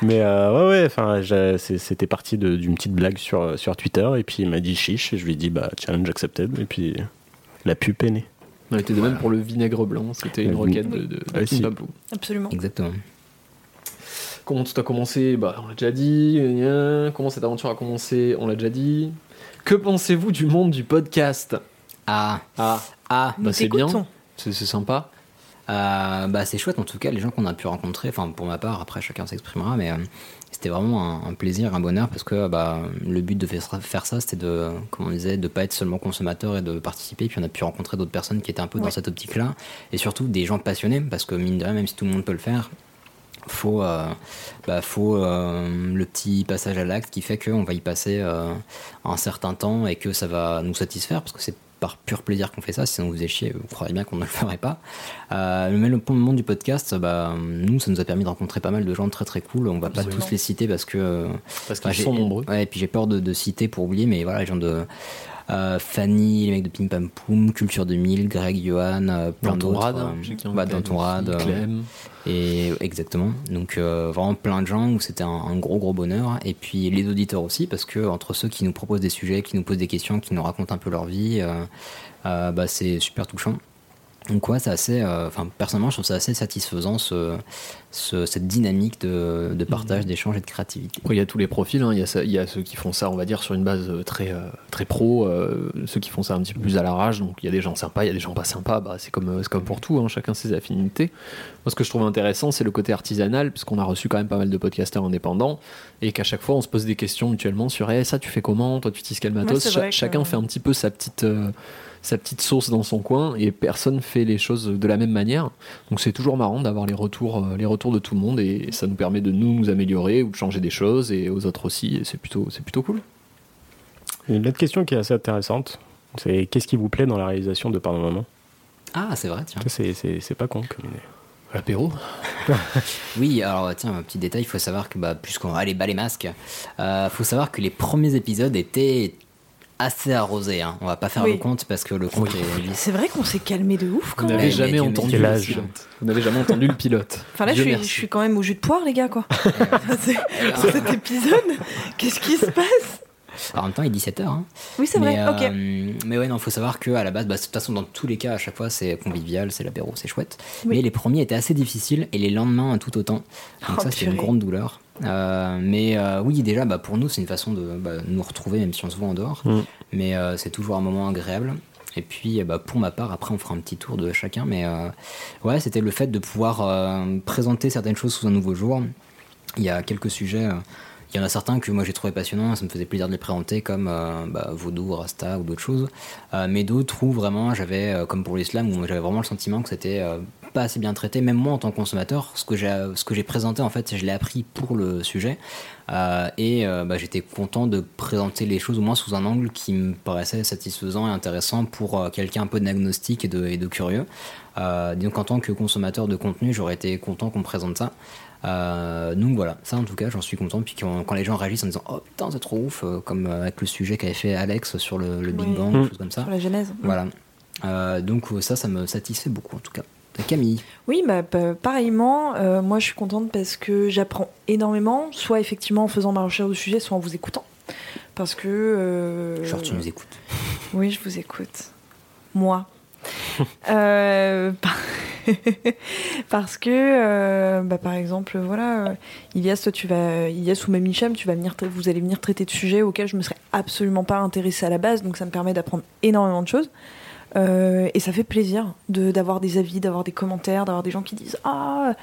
Mais euh, ouais, ouais, enfin, c'était parti d'une petite blague sur, sur Twitter, et puis il m'a dit chiche, et je lui ai dit bah, challenge accepted, et puis la pub est née. On était de même pour le vinaigre blanc, c'était une requête de, de, de Ah, si. Absolument. Exactement. Comment tout a commencé? Bah, on l'a déjà dit. Comment cette aventure a commencé? On l'a déjà dit. Que pensez-vous du monde du podcast? Ah, Ah, ah, bah c'est bien. c'est sympa. Euh, bah c'est chouette en tout cas les gens qu'on a pu rencontrer. Enfin pour ma part après chacun s'exprimera mais euh, c'était vraiment un, un plaisir un bonheur parce que bah le but de faire, ça c'était de comme on disait de pas être seulement consommateur et de participer. Puis on a pu rencontrer d'autres personnes qui étaient un peu dans cette optique là et surtout des gens passionnés parce que mine de rien même si tout le monde peut le faire faut euh, bah, faut euh, le petit passage à l'acte qui fait qu'on va y passer euh, un certain temps et que ça va nous satisfaire parce que c'est par pur plaisir qu'on fait ça si ça nous faisait chier vous croirez bien qu'on ne le ferait pas. Euh, mais le monde du podcast bah, nous ça nous a permis de rencontrer pas mal de gens très très cool. On va pas tous les citer parce que euh, Parce qu'ils sont nombreux. ouais, et puis j'ai peur de, de citer pour oublier mais voilà les gens de euh, Fanny, les mecs de Pim Pam Poum, Culture 2000, Greg, Johan, euh, plein d'autres. bah, dans ton rad. Clem. et exactement. Donc euh, vraiment plein de gens où c'était un, un gros gros bonheur. Et puis les auditeurs aussi, parce que entre ceux qui nous proposent des sujets, qui nous posent des questions, qui nous racontent un peu leur vie, bah, c'est super touchant. Donc ouais, c'est assez. euh, Enfin, personnellement, je trouve ça assez satisfaisant ce, ce- cette dynamique de, de partage, d'échange et de créativité. Il y a tous les profils. hein. Il, y a y ceux qui font ça, on va dire, sur une base euh, très, euh, très pro, euh, ceux qui font ça un petit peu plus à l'arrache. Donc, il y a des gens sympas, il y a des gens pas sympas. Bah, c'est comme, c'est comme pour tout, hein. chacun ses affinités. Moi, ce que je trouve intéressant, c'est le côté artisanal, puisqu'on a reçu quand même pas mal de podcasteurs indépendants, et qu'à chaque fois, on se pose des questions mutuellement sur Eh, ça, tu fais comment? Toi, tu utilises quel matos? Cha- que- Chacun fait un petit peu sa petite. euh, sa petite sauce dans son coin et personne fait les choses de la même manière. Donc c'est toujours marrant d'avoir les retours, euh, les retours de tout le monde et ça nous permet de nous nous améliorer ou de changer des choses et aux autres aussi. Et c'est plutôt, c'est plutôt cool. Une autre question qui est assez intéressante, c'est qu'est-ce qui vous plaît dans la réalisation de Pardon Maman? Ah, c'est vrai, tiens. C'est- C'est c'est pas con comme idée. L'apéro. <laughs> Oui, alors tiens, un petit détail, il faut savoir que, bah, puisqu'on a les bas les masques, il faut savoir que les premiers épisodes étaient assez arrosés. Hein. On va pas faire Oui. le compte parce que le compte est C'est vrai qu'on s'est calmé de ouf quand Vous même. n'avez mais jamais entendu le pilote. Vous n'avez jamais entendu le pilote. Enfin là, je suis, je suis quand même au jus de poire, les gars, quoi. <laughs> C'est- Pour cet épisode, qu'est-ce qui se passe? En même temps, il est 17h. Hein. Oui, c'est vrai, euh, mais ouais, non, faut savoir que à la base, bah, de toute façon, dans tous les cas, à chaque fois, c'est convivial, c'est l'apéro, c'est chouette. Oui. Mais les premiers étaient assez difficiles et les lendemains tout autant. Donc Oh, ça, c'est une grande douleur. Euh, mais euh, oui, déjà, bah, pour nous, c'est une façon de bah, nous retrouver, même si on se voit en dehors. Mm. Mais euh, c'est toujours un moment agréable. Et puis, euh, bah, pour ma part, après, on fera un petit tour de chacun. Mais ouais, c'était le fait de pouvoir présenter certaines choses sous un nouveau jour. Il y a quelques sujets. il y en a certains que moi j'ai trouvé passionnants, ça me faisait plaisir de les présenter comme Vaudou, Rasta ou d'autres choses. Mais d'autres où vraiment j'avais, comme pour l'islam, où j'avais vraiment le sentiment que c'était pas assez bien traité. Même moi en tant que consommateur, ce que j'ai, présenté en fait, je l'ai appris pour le sujet. Euh, et euh, bah, j'étais content de présenter les choses au moins sous un angle qui me paraissait satisfaisant et intéressant pour euh, quelqu'un un peu d'agnostique et de, et de curieux. Euh, donc en tant que consommateur de contenu, j'aurais été content qu'on me présente ça. Euh, donc voilà, ça en tout cas, j'en suis content. Puis quand, quand les gens réagissent en disant Oh putain, c'est trop ouf, comme avec le sujet qu'avait fait Alex sur le, le Big Oui. Bang, Mm. des choses comme ça. Sur la genèse. Voilà. Euh, donc ça, ça me satisfait beaucoup en tout cas. Camille, Oui, bah, pareillement, euh, moi je suis contente parce que j'apprends énormément, soit effectivement en faisant ma recherche de sujet, soit en vous écoutant. Parce que. euh, genre tu nous écoutes. Oui, je vous écoute. Moi. <laughs> Euh, par- <laughs> parce que, bah, par exemple, voilà, Ilias, toi, tu vas, Ilias ou même tu vas venir, vous allez venir traiter de sujets auxquels je me serais absolument pas intéressée à la base, donc ça me permet d'apprendre énormément de choses. Euh, et ça fait plaisir de- d'avoir des avis, d'avoir des commentaires, d'avoir des gens qui disent Ah,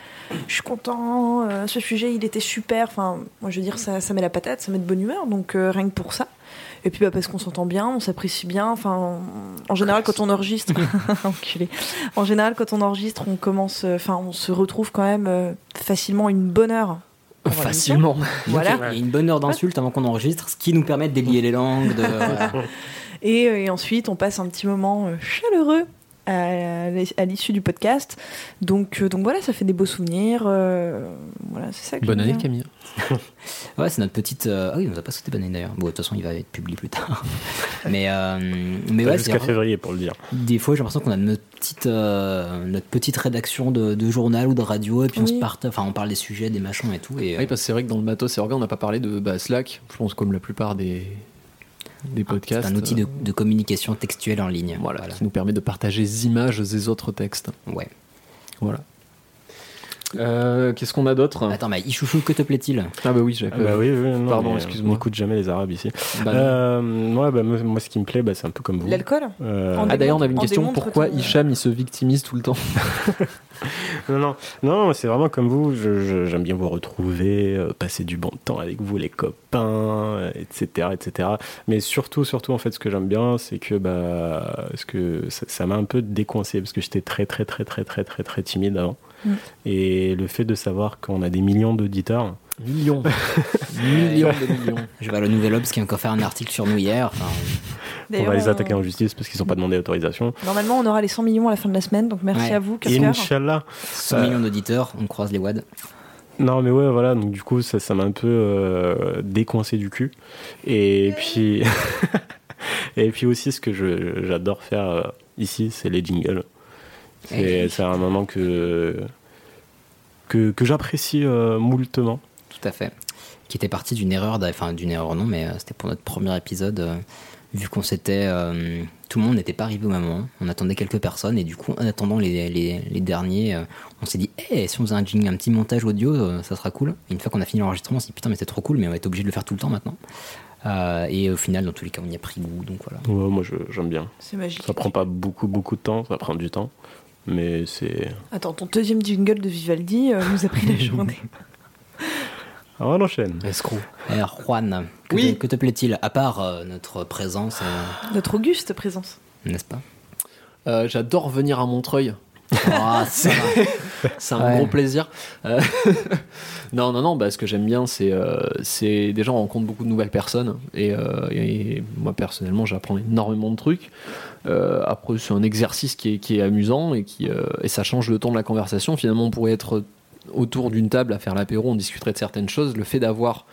je suis content, euh, ce sujet il était super. Enfin, moi je veux dire, ça, ça met la patate, ça met de bonne humeur, donc euh, rien que pour ça. Et puis bah, parce qu'on s'entend bien, on s'apprécie bien. Enfin, en général, quand on enregistre, <laughs> <laughs> enculé. En général, quand on enregistre, on commence, enfin, on se retrouve quand même euh, facilement une bonne heure. Facilement. Voilà. Il y a une bonne heure d'insulte avant qu'on enregistre, ce qui nous permet de délier les langues. De. <laughs> Et, euh, et ensuite, on passe un petit moment euh, chaleureux à, l'issue du podcast. Donc, euh, donc voilà, ça fait des beaux souvenirs. euh, voilà, c'est ça. que Bonne année. Camille. <laughs> Ouais, c'est notre petite. euh, Ah oui, on nous a pas sauté bonne année d'ailleurs. Bon, de toute façon, il va être publié plus tard. <laughs> mais euh, mais ouais, jusqu'à c'est février pour le dire. Des fois, j'ai l'impression qu'on a notre petite, euh, notre petite rédaction de, de journal ou de radio, et puis on se part, enfin, on parle des sujets, des machins et tout. Et, euh, Oui, parce que c'est vrai que dans le matos et orga, on n'a pas parlé de bah, Slack. Je pense comme la plupart des, des podcasts. c'est un outil de, euh, de communication textuelle en ligne. voilà, qui nous permet de partager des images des autres textes. Ouais. Voilà. Euh, Qu'est-ce qu'on a d'autre Attends, mais Ichouchou, que te plaît-il Ah bah oui, j'avais Ah bah oui, oui, non, Pardon, mais excuse-moi. On n'écoute jamais les Arabes ici. Bah. Euh, moi, bah, moi, moi, ce qui me plaît, bah, c'est un peu comme vous. L'alcool Euh, Ah d'ailleurs, on avait une question. Pourquoi Hicham il se victimise tout le temps <laughs> Non, non, non, c'est vraiment comme vous. je- je- J'aime bien vous retrouver, euh, passer du bon temps avec vous, les copains, euh, etc., etc. Mais surtout, surtout, en fait, ce que j'aime bien, c'est que, bah, ce que ça ça m'a un peu décoincé parce que j'étais très, très, très, très, très, très, très timide avant. Mm. Et le fait de savoir qu'on a des millions d'auditeurs, Millions. <laughs> millions de millions. Je vais à le Nouvel Obs qui a encore fait un article sur nous hier. Enfin, on va les on- attaquer en justice parce qu'ils n'ont pas demandé autorisation. Normalement, on aura les 100 millions à la fin de la semaine, donc merci Ouais. à vous. Inch'Allah. 100 Euh, millions d'auditeurs, on croise les wads. Non, mais ouais, voilà. Donc, du coup, ça ça m'a un peu euh, décoincé du cul. Et puis. <laughs> Et puis aussi, ce que j'adore faire euh, ici, c'est les jingles. C'est Eh. c'est un moment que, que, que j'apprécie euh, moultement. Tout à fait. Qui était parti d'une erreur, enfin d'une erreur non, mais euh, c'était pour notre premier épisode. euh, vu qu'on s'était. euh, tout le monde n'était pas arrivé au même moment. On attendait quelques personnes et du coup, en attendant les, les, les derniers, euh, on s'est dit, Eh, si on faisait un, un petit montage audio, euh, ça sera cool. Et une fois qu'on a fini l'enregistrement, on s'est dit, putain, mais c'est trop cool, mais on va être obligé de le faire tout le temps maintenant. Euh, et au final, dans tous les cas, on y a pris goût, donc voilà. Ouais, moi, je- j'aime bien. C'est magique. Ça prend pas beaucoup, beaucoup de temps, ça prend du temps. Mais c'est. Attends, ton deuxième jingle de Vivaldi euh, nous a pris la <laughs> journée. Alors, on enchaîne. Escroc. Alors, Juan, que, Oui. te, que te plaît-il À part euh, notre présence, euh, Notre auguste présence. n'est-ce pas? Euh, J'adore venir à Montreuil. Ah, va. <laughs> C'est un Ouais. gros plaisir. Euh, <laughs> non, non, non, bah, ce que j'aime bien, c'est euh, c'est déjà on rencontre beaucoup de nouvelles personnes. Et, euh, et moi, personnellement, j'apprends énormément de trucs. Euh, après, c'est un exercice qui est, amusant et, qui, euh, et ça change le ton de la conversation. Finalement, on pourrait être autour d'une table à faire l'apéro, on discuterait de certaines choses. Le fait d'avoir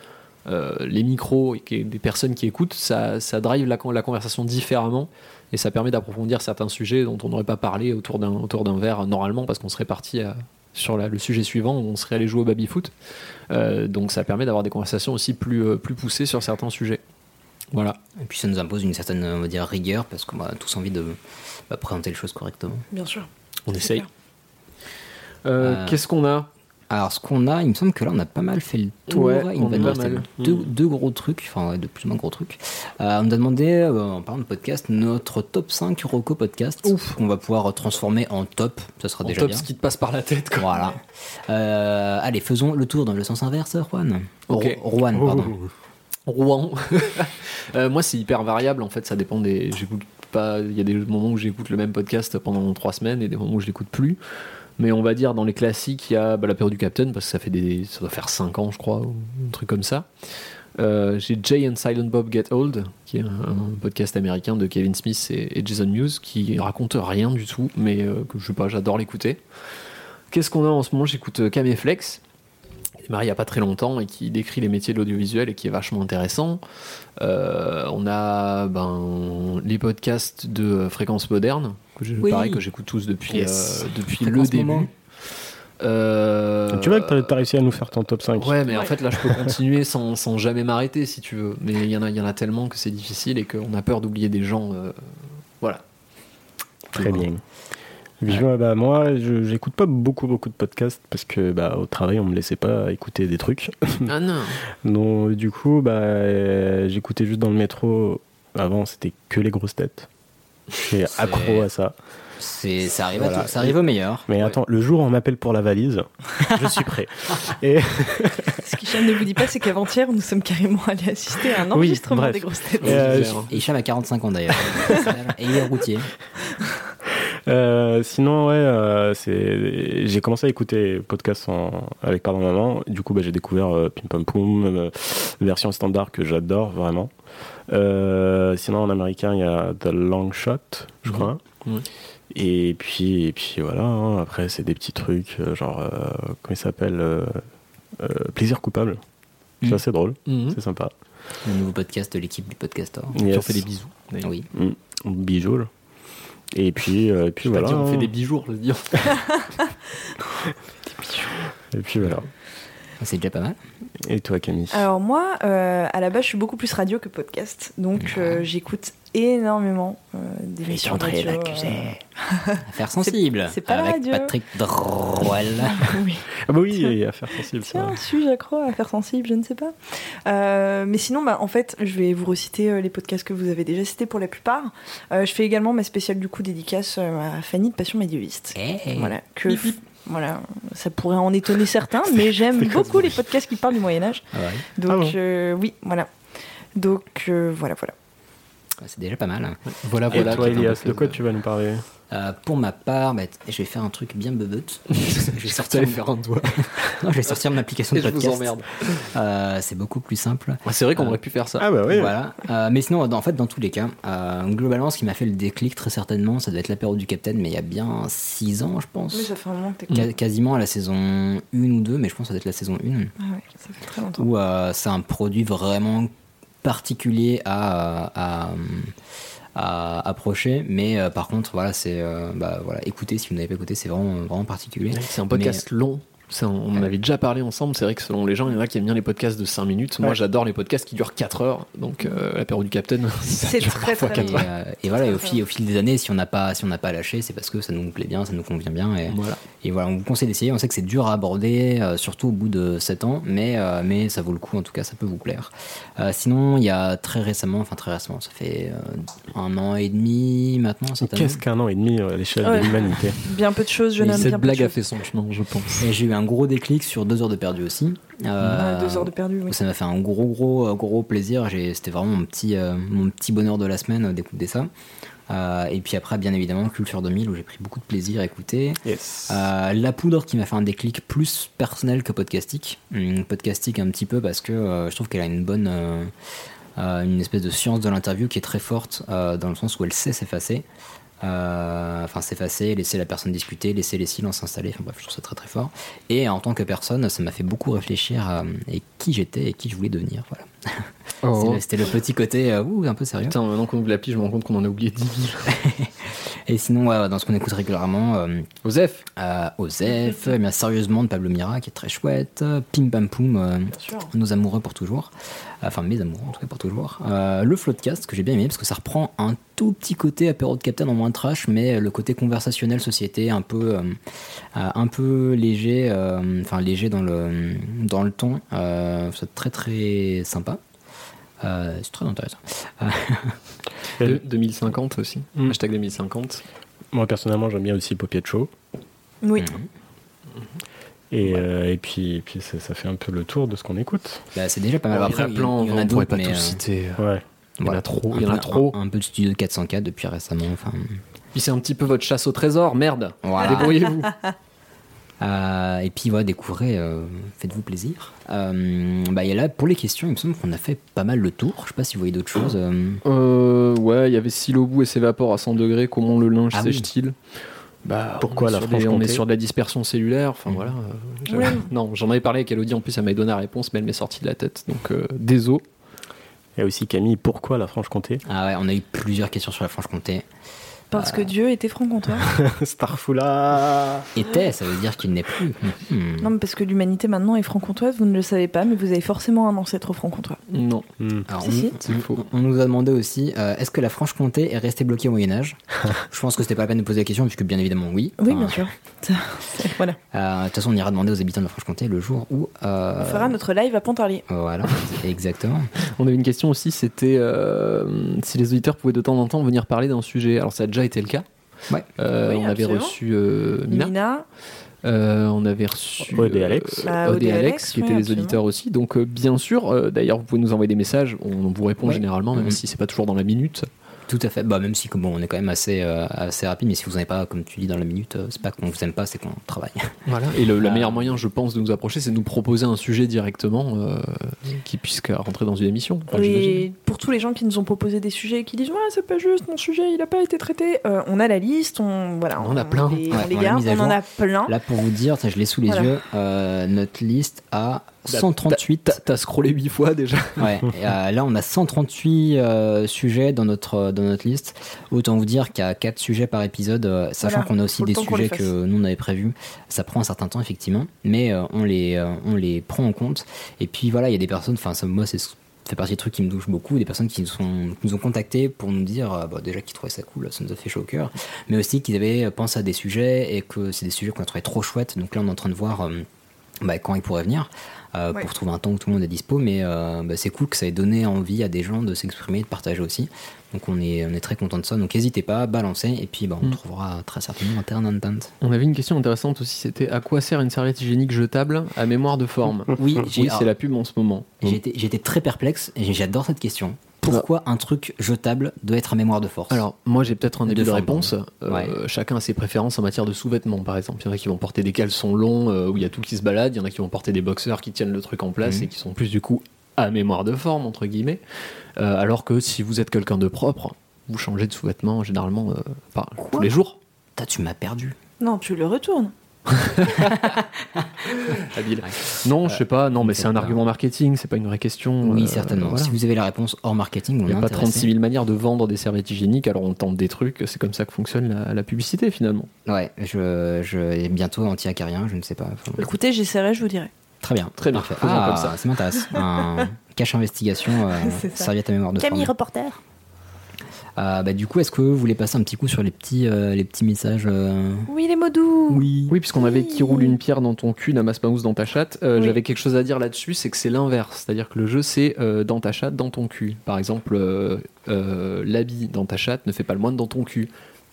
euh, les micros et des personnes qui écoutent, ça, ça drive la, con- la conversation différemment et ça permet d'approfondir certains sujets dont on n'aurait pas parlé autour d'un autour d'un verre normalement parce qu'on serait parti sur le sujet suivant on serait allé jouer au baby foot. Euh, donc ça permet d'avoir des conversations aussi plus, plus poussées sur certains sujets. Voilà. Et puis ça nous impose une certaine on va dire, rigueur parce qu'on a tous envie de bah, présenter les choses correctement. Bien sûr. On essaye. Euh, Euh, Qu'est-ce qu'on a? Alors ce qu'on a, il me semble que là on a pas mal fait le tour. Ouais, il on nous mal. deux, Mm. deux gros trucs, enfin ouais, de plus ou moins gros trucs. Euh, on nous a demandé, euh, en parlant de podcast, notre top 5 Roco podcast qu'on va pouvoir transformer en top. Ça sera En déjà top bien. ce qui te passe par la tête. quoi. Voilà. Euh, allez, faisons le tour dans le sens inverse, Juan. Ok. Ro- Juan, pardon. Rouen. <laughs> Euh, moi, c'est hyper variable. En fait, ça dépend des. J'écoute pas. Il y a des moments où j'écoute le même podcast pendant trois semaines et des moments où je l'écoute plus. Mais on va dire dans les classiques, il y a bah, la période du Captain parce que ça fait des. Ça doit faire 5 ans, je crois, ou un truc comme ça. Euh, J'ai Jay and Silent Bob Get Old, qui est un, podcast américain de Kevin Smith et, Jason Mewes, qui raconte rien du tout, mais euh, que je pas, j'adore l'écouter. Qu'est-ce qu'on a en ce moment? J'écoute Caméflex, est démarré il n'y a pas très longtemps et qui décrit les métiers de l'audiovisuel et qui est vachement intéressant. Euh, on a ben, les podcasts de Fréquence Moderne, que je- Oui. pareil que j'écoute tous depuis, Yes. euh, depuis le début. Euh, Tu vois que t'as réussi à nous faire ton top 5. Ouais, mais en fait là je peux continuer sans, sans jamais m'arrêter si tu veux. Mais il y en a, il y en a tellement que c'est difficile et qu'on a peur d'oublier des gens. euh, voilà. Très bien. Bah, moi, je- j'écoute pas beaucoup, beaucoup de podcasts parce que bah, au travail, on me laissait pas écouter des trucs. Ah non. <laughs> Donc, du coup, bah, euh, j'écoutais juste dans le métro. Avant, c'était que les grosses têtes. J'étais C'est- accro à ça. C'est, ça, arrive à Voilà. tout- ça arrive au meilleur. Mais attends, le jour où on m'appelle pour la valise, je suis prêt. <laughs> Et Ce qu'Hicham ne vous dit pas, c'est qu'avant-hier, nous sommes carrément allés assister à un enregistrement bref. des grosses têtes. Et, euh, Et Hicham a 45 ans d'ailleurs. <laughs> Et il est routier. Euh, sinon, ouais, euh, c'est... j'ai commencé à écouter podcast en... avec Pardon Maman. Du coup, bah, j'ai découvert euh, Pim Pam Poum, euh, version standard que j'adore vraiment. Euh, sinon, en américain, il y a The Long Shot, je crois. Et puis, et puis voilà. hein. Après, c'est des petits trucs, genre euh, comment il s'appelle, euh, euh, Plaisir coupable. C'est Mhm. assez drôle, Mhm. c'est sympa. Le nouveau podcast de l'équipe du Podcastor. Qui Yes. ont fait des bisous. d'ailleurs. Oui. Mm. Bijou. là. Et puis, euh, et puis Je sais pas voilà. dire, on fait hein. des bijoux, je veux dire. <laughs> Et puis voilà. C'est déjà pas mal. Et toi, Camille? Alors moi, euh, à la base, je suis beaucoup plus radio que podcast, donc euh, j'écoute énormément euh, d'émissions radio. euh, Affaire sensible. c'est pas la avec radio. Patrick Droel. <laughs> oui. Ah bah oui, il y a affaire sensible. Tiens, suis-je accro à faire sensible Je ne sais pas. Euh, mais sinon, bah, en fait, je vais vous reciter euh, les podcasts que vous avez déjà cités pour la plupart. Euh, je fais également ma spéciale du coup dédicace euh, à Fanny de Passion médiéviste. Eh. Voilà, que voilà, ça pourrait en étonner certains, <laughs> mais j'aime beaucoup les podcasts qui parlent du Moyen Âge. Ah ouais. Donc Ah bon euh, oui, voilà. Donc euh, voilà, voilà. C'est déjà pas mal. Voilà, Et voilà. toi, est un Elias, de quoi tu vas nous parler Euh, pour ma part, bah, je vais faire un truc bien beubeute. <laughs> je vais sortir, allais faire un doigt. <laughs> Non, je vais sortir mon application de Et <laughs> je vous podcast. emmerde. Euh, c'est beaucoup plus simple. Ouais, c'est vrai qu'on Euh, aurait pu faire ça. Ah bah oui. Voilà. Euh, mais sinon, en fait, dans tous les cas, euh, globalement, ce qui m'a fait le déclic très certainement, ça doit être l'apéro du Capitaine, mais il y a bien 6 ans, je pense. Mais ça fait un moment que t'es. Qua- quasiment à la saison 1 ou 2, mais je pense que ça doit être la saison 1, Ah ouais, ça fait très longtemps. où euh, c'est un produit vraiment particulier à, à, à approcher, mais euh, par contre, voilà, c'est euh, bah, voilà, écoutez si vous n'avez pas écouté, c'est vraiment, vraiment particulier. C'est un podcast long. Ça, on en avait déjà parlé ensemble. C'est vrai que selon les gens, il y en a qui aiment bien les podcasts de 5 minutes. Moi, Ouais. j'adore les podcasts qui durent 4 heures. Donc, euh, l'apéro du Capitaine, <laughs> ça C'est dure très, très Et, 4 heures. euh, et voilà, et au fil, au fil des années, si on n'a pas, si on n'a pas lâché, c'est parce que ça nous plaît bien, ça nous convient bien. Et, Voilà. et voilà, on vous conseille d'essayer. On sait que c'est dur à aborder, euh, surtout au bout de 7 ans, mais, euh, mais ça vaut le coup, en tout cas, ça peut vous plaire. Euh, sinon, il y a très récemment, enfin très récemment, ça fait euh, un an et demi maintenant. Qu'est-ce qu'un an et demi euh, à l'échelle Ouais. de l'humanité <laughs> Bien peu de choses, Et homme. cette bien blague a fait son chemin, je pense. Et j'ai eu un gros déclic sur deux heures de perdu aussi. Euh, deux heures de perdu, oui. Ça m'a fait un gros, gros, gros plaisir. J'ai- C'était vraiment mon petit, euh, mon petit bonheur de la semaine euh, d'écouter ça. Euh, et puis après, bien évidemment, Culture 2000, où j'ai pris beaucoup de plaisir à écouter. Yes. Euh, la poudre qui m'a fait un déclic plus personnel que podcastique. Hum, podcastique un petit peu parce que euh, je trouve qu'elle a une bonne. une espèce de science de l'interview qui est très forte euh, dans le sens où elle sait s'effacer. Euh, Enfin, s'effacer, laisser la personne discuter, laisser les silences s'installer. Enfin bref, je trouve ça très très fort. Et en tant que personne, ça m'a fait beaucoup réfléchir à, et qui j'étais et qui je voulais devenir. Voilà. <laughs> Le- C'était le petit côté euh, ouh, un peu sérieux. Putain, maintenant qu'on ouvre l'appli, je me rends compte qu'on en a oublié 10 000. <laughs> Et sinon, ouais, dans ce qu'on écoute régulièrement, euh, Osef euh, Osef, eh bien sérieusement de Pablo Mira qui est très chouette, Pim Pam Poum, euh, nos amoureux pour toujours, enfin mes amoureux en tout cas pour toujours, Euh, le Floodcast que j'ai bien aimé parce que ça reprend un tout petit côté apéro de Captain en moins trash, mais le côté conversationnel société un peu euh, euh, un peu léger, euh, enfin léger dans le dans le ton, euh, c'est très très sympa. Euh, c'est très intéressant. <laughs> De- 2050 aussi. Mm. Hashtag 2050. Moi, personnellement, j'aime bien aussi Popiet Show. Oui. Et, euh, et puis, et puis ça, ça fait un peu le tour de ce qu'on écoute. Bah, c'est déjà pas mal. Après, a plein, il y en a on pourrait d'autres, pas euh, citer. Ouais. Il y en a trop. Un Il y en a peu- trop. Un, un peu de studio de 404 depuis récemment. Enfin, Puis c'est un petit peu votre chasse au trésor, merde. Voilà. Débrouillez-vous. <laughs> Euh, et puis voilà, découvrez, euh, faites-vous plaisir. Euh, bah, il y a là, pour les questions, il me semble qu'on a fait pas mal le tour. Je sais pas si vous voyez d'autres choses. ouais, il y avait Silobou et ses vapeurs à 100 degrés. Comment le linge Ah oui. sèche-t-il? Bah, Pourquoi la des- On est sur de la dispersion cellulaire. Enfin Mhm. voilà. euh, Ouais. <laughs> Non, j'en avais parlé avec Elodie. En plus, elle m'avait donné la réponse, mais elle m'est sortie de la tête. Donc, euh, désolé. Il y a aussi Camille, pourquoi la Franche-Comté? Ah ouais, on a eu plusieurs questions sur la Franche-Comté. Parce que Dieu était franc-comtois. <laughs> Starfoula Était, ça veut dire qu'il n'est plus. Hmm. non, mais parce que l'humanité maintenant est franc-comtoise, vous ne le savez pas, mais vous avez forcément un ancêtre franc-comtois. Non, Hmm. Alors, Si, on, si. c'est faux. on nous a demandé aussi euh, est-ce que la Franche-Comté est restée bloquée au Moyen-Âge <laughs> Je pense que c'était pas la peine de poser la question, puisque bien évidemment, oui. Oui, Enfin, bien sûr. <laughs> Voilà. euh, De toute façon, on ira demander aux habitants de la Franche-Comté le jour où. euh, On fera notre live à Pontarlier. Voilà, exactement. On avait une question aussi, c'était euh, si les auditeurs pouvaient de temps en temps venir parler d'un sujet. Alors ça a déjà été le cas. Ouais. Euh, Oui, on avait reçu euh, Mina, Mina, Euh, on avait reçu et Alex. Alex, qui oui, étaient les absolument. auditeurs aussi. Donc euh, bien sûr, euh, d'ailleurs vous pouvez nous envoyer des messages, on, on vous répond Ouais. généralement, même Mhm. si c'est pas toujours dans la minute. Tout à fait. Bah, même si comme bon, on est quand même assez, euh, assez rapide, mais si vous n'avez pas, comme tu dis dans la minute, euh, c'est pas qu'on vous aime pas, c'est qu'on travaille. <laughs> Voilà. Et le, le Ah. meilleur moyen, je pense, de nous approcher, c'est de nous proposer un sujet directement euh, qui puisse rentrer dans une émission. Enfin, j'imagine. Et pour tous les gens qui nous ont proposé des sujets et qui disent ouais c'est pas juste mon sujet il a pas été traité euh, on a la liste on voilà On en a plein. les, Ouais, on les on garde on en a plein Là, pour vous dire, ça, je l'ai sous les Voilà. yeux, euh, notre liste a 138. T'as t'as scrollé 8 fois déjà. <laughs> Ouais, et, euh, là, on a 138 euh, sujets dans notre, dans notre liste. Autant vous dire qu'il y a 4 sujets par épisode, euh, sachant Voilà, qu'on a aussi des sujets que nous on avait prévus. Ça prend un certain temps, effectivement, mais euh, on, les, euh, on les prend en compte. Et puis voilà, il y a des personnes, enfin, ça, moi, c'est ça fait partie des trucs qui me touchent beaucoup, des personnes qui nous, sont, qui nous ont contactés pour nous dire euh, bah, déjà qu'ils trouvaient ça cool, ça nous a fait chaud au cœur, mais aussi qu'ils avaient pensé à des sujets et que c'est des sujets qu'on a trouvé trop chouettes. Donc là, on est en train de voir euh, bah, quand ils pourraient venir euh, Ouais. pour trouver un temps où tout le monde est dispo. Mais euh, bah, c'est cool que ça ait donné envie à des gens de s'exprimer, de partager aussi. Donc on est, on est très content de ça. Donc n'hésitez pas, balancez et puis bah, on Mm. trouvera très certainement un terrain d'entente. On avait une question intéressante aussi, c'était à quoi sert une serviette hygiénique jetable à mémoire de forme? Oui, j'ai- Oui, c'est la pub en ce moment. été très perplexe et j'adore cette question. Pourquoi un truc jetable doit être à mémoire de force Alors, moi j'ai peut-être un début de réponse. Euh, Ouais. Chacun a ses préférences en matière de sous-vêtements, par exemple. Il y en a qui vont porter des caleçons longs euh, où il y a tout qui se balade, il y en a qui vont porter des boxeurs qui tiennent le truc en place Mhm. et qui sont plus du coup à mémoire de forme, entre guillemets. Euh, alors que si vous êtes quelqu'un de propre, vous changez de sous-vêtements généralement euh, par- tous les jours. Tu m'as perdu. non tu le retournes <laughs> Habile. Non, je sais pas. Non, mais c'est un argument marketing. C'est pas une vraie question. Oui, euh, certainement. voilà. Si vous avez la réponse hors marketing, on Il n'y a pas intéressé. 36 000 manières de vendre des serviettes hygiéniques, alors on tente des trucs, c'est comme ça que fonctionne la, la publicité finalement. Ouais, je, je et bientôt anti-acarien, je ne sais pas. Enfin, Écoutez, j'essaierai, je vous dirai. très bien. Très bien, Parfait. Ah, comme ça. ça m'intéresse. Un <laughs> cache investigation, euh, serviette à mémoire de forme. reporter. Euh, bah, du coup, est-ce que vous voulez passer un petit coup sur les petits, euh, les petits messages euh, Oui, les mots doux. Oui. Oui, puisqu'on avait qui roule une pierre dans ton cul, n'amasse pas mousse dans ta chatte. euh, Oui. J'avais quelque chose à dire là-dessus, c'est que c'est l'inverse. C'est-à-dire que le jeu, c'est euh, dans ta chatte, dans ton cul. Par exemple, euh, euh, l'habit dans ta chatte ne fait pas le moine dans ton cul.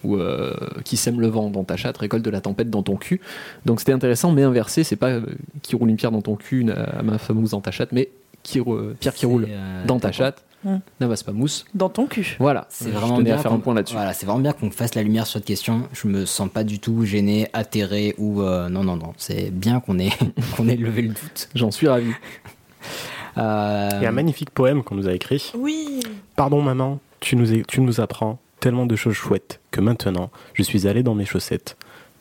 Ou euh, qui sème le vent dans ta chatte récolte de la tempête dans ton cul. Donc c'était intéressant, mais inversé, c'est pas euh, qui roule une pierre dans ton cul, n'amasse pas mousse dans ta chatte, mais qui, euh, pierre qui roule euh, dans ta chatte, Mm. n'amasse pas mousse. Dans ton cul. Voilà, C'est vraiment bien à faire qu'on- un point là-dessus. Voilà, c'est vraiment bien qu'on fasse la lumière sur cette question. Je me sens pas du tout gêné, atterré ou euh, non non non. C'est bien qu'on ait <laughs> qu'on ait levé le doute. J'en suis ravi. Euh, Il y a un magnifique poème qu'on nous a écrit. Oui. Pardon maman, tu nous, tu nous apprends tellement de choses chouettes que maintenant je suis allé dans mes chaussettes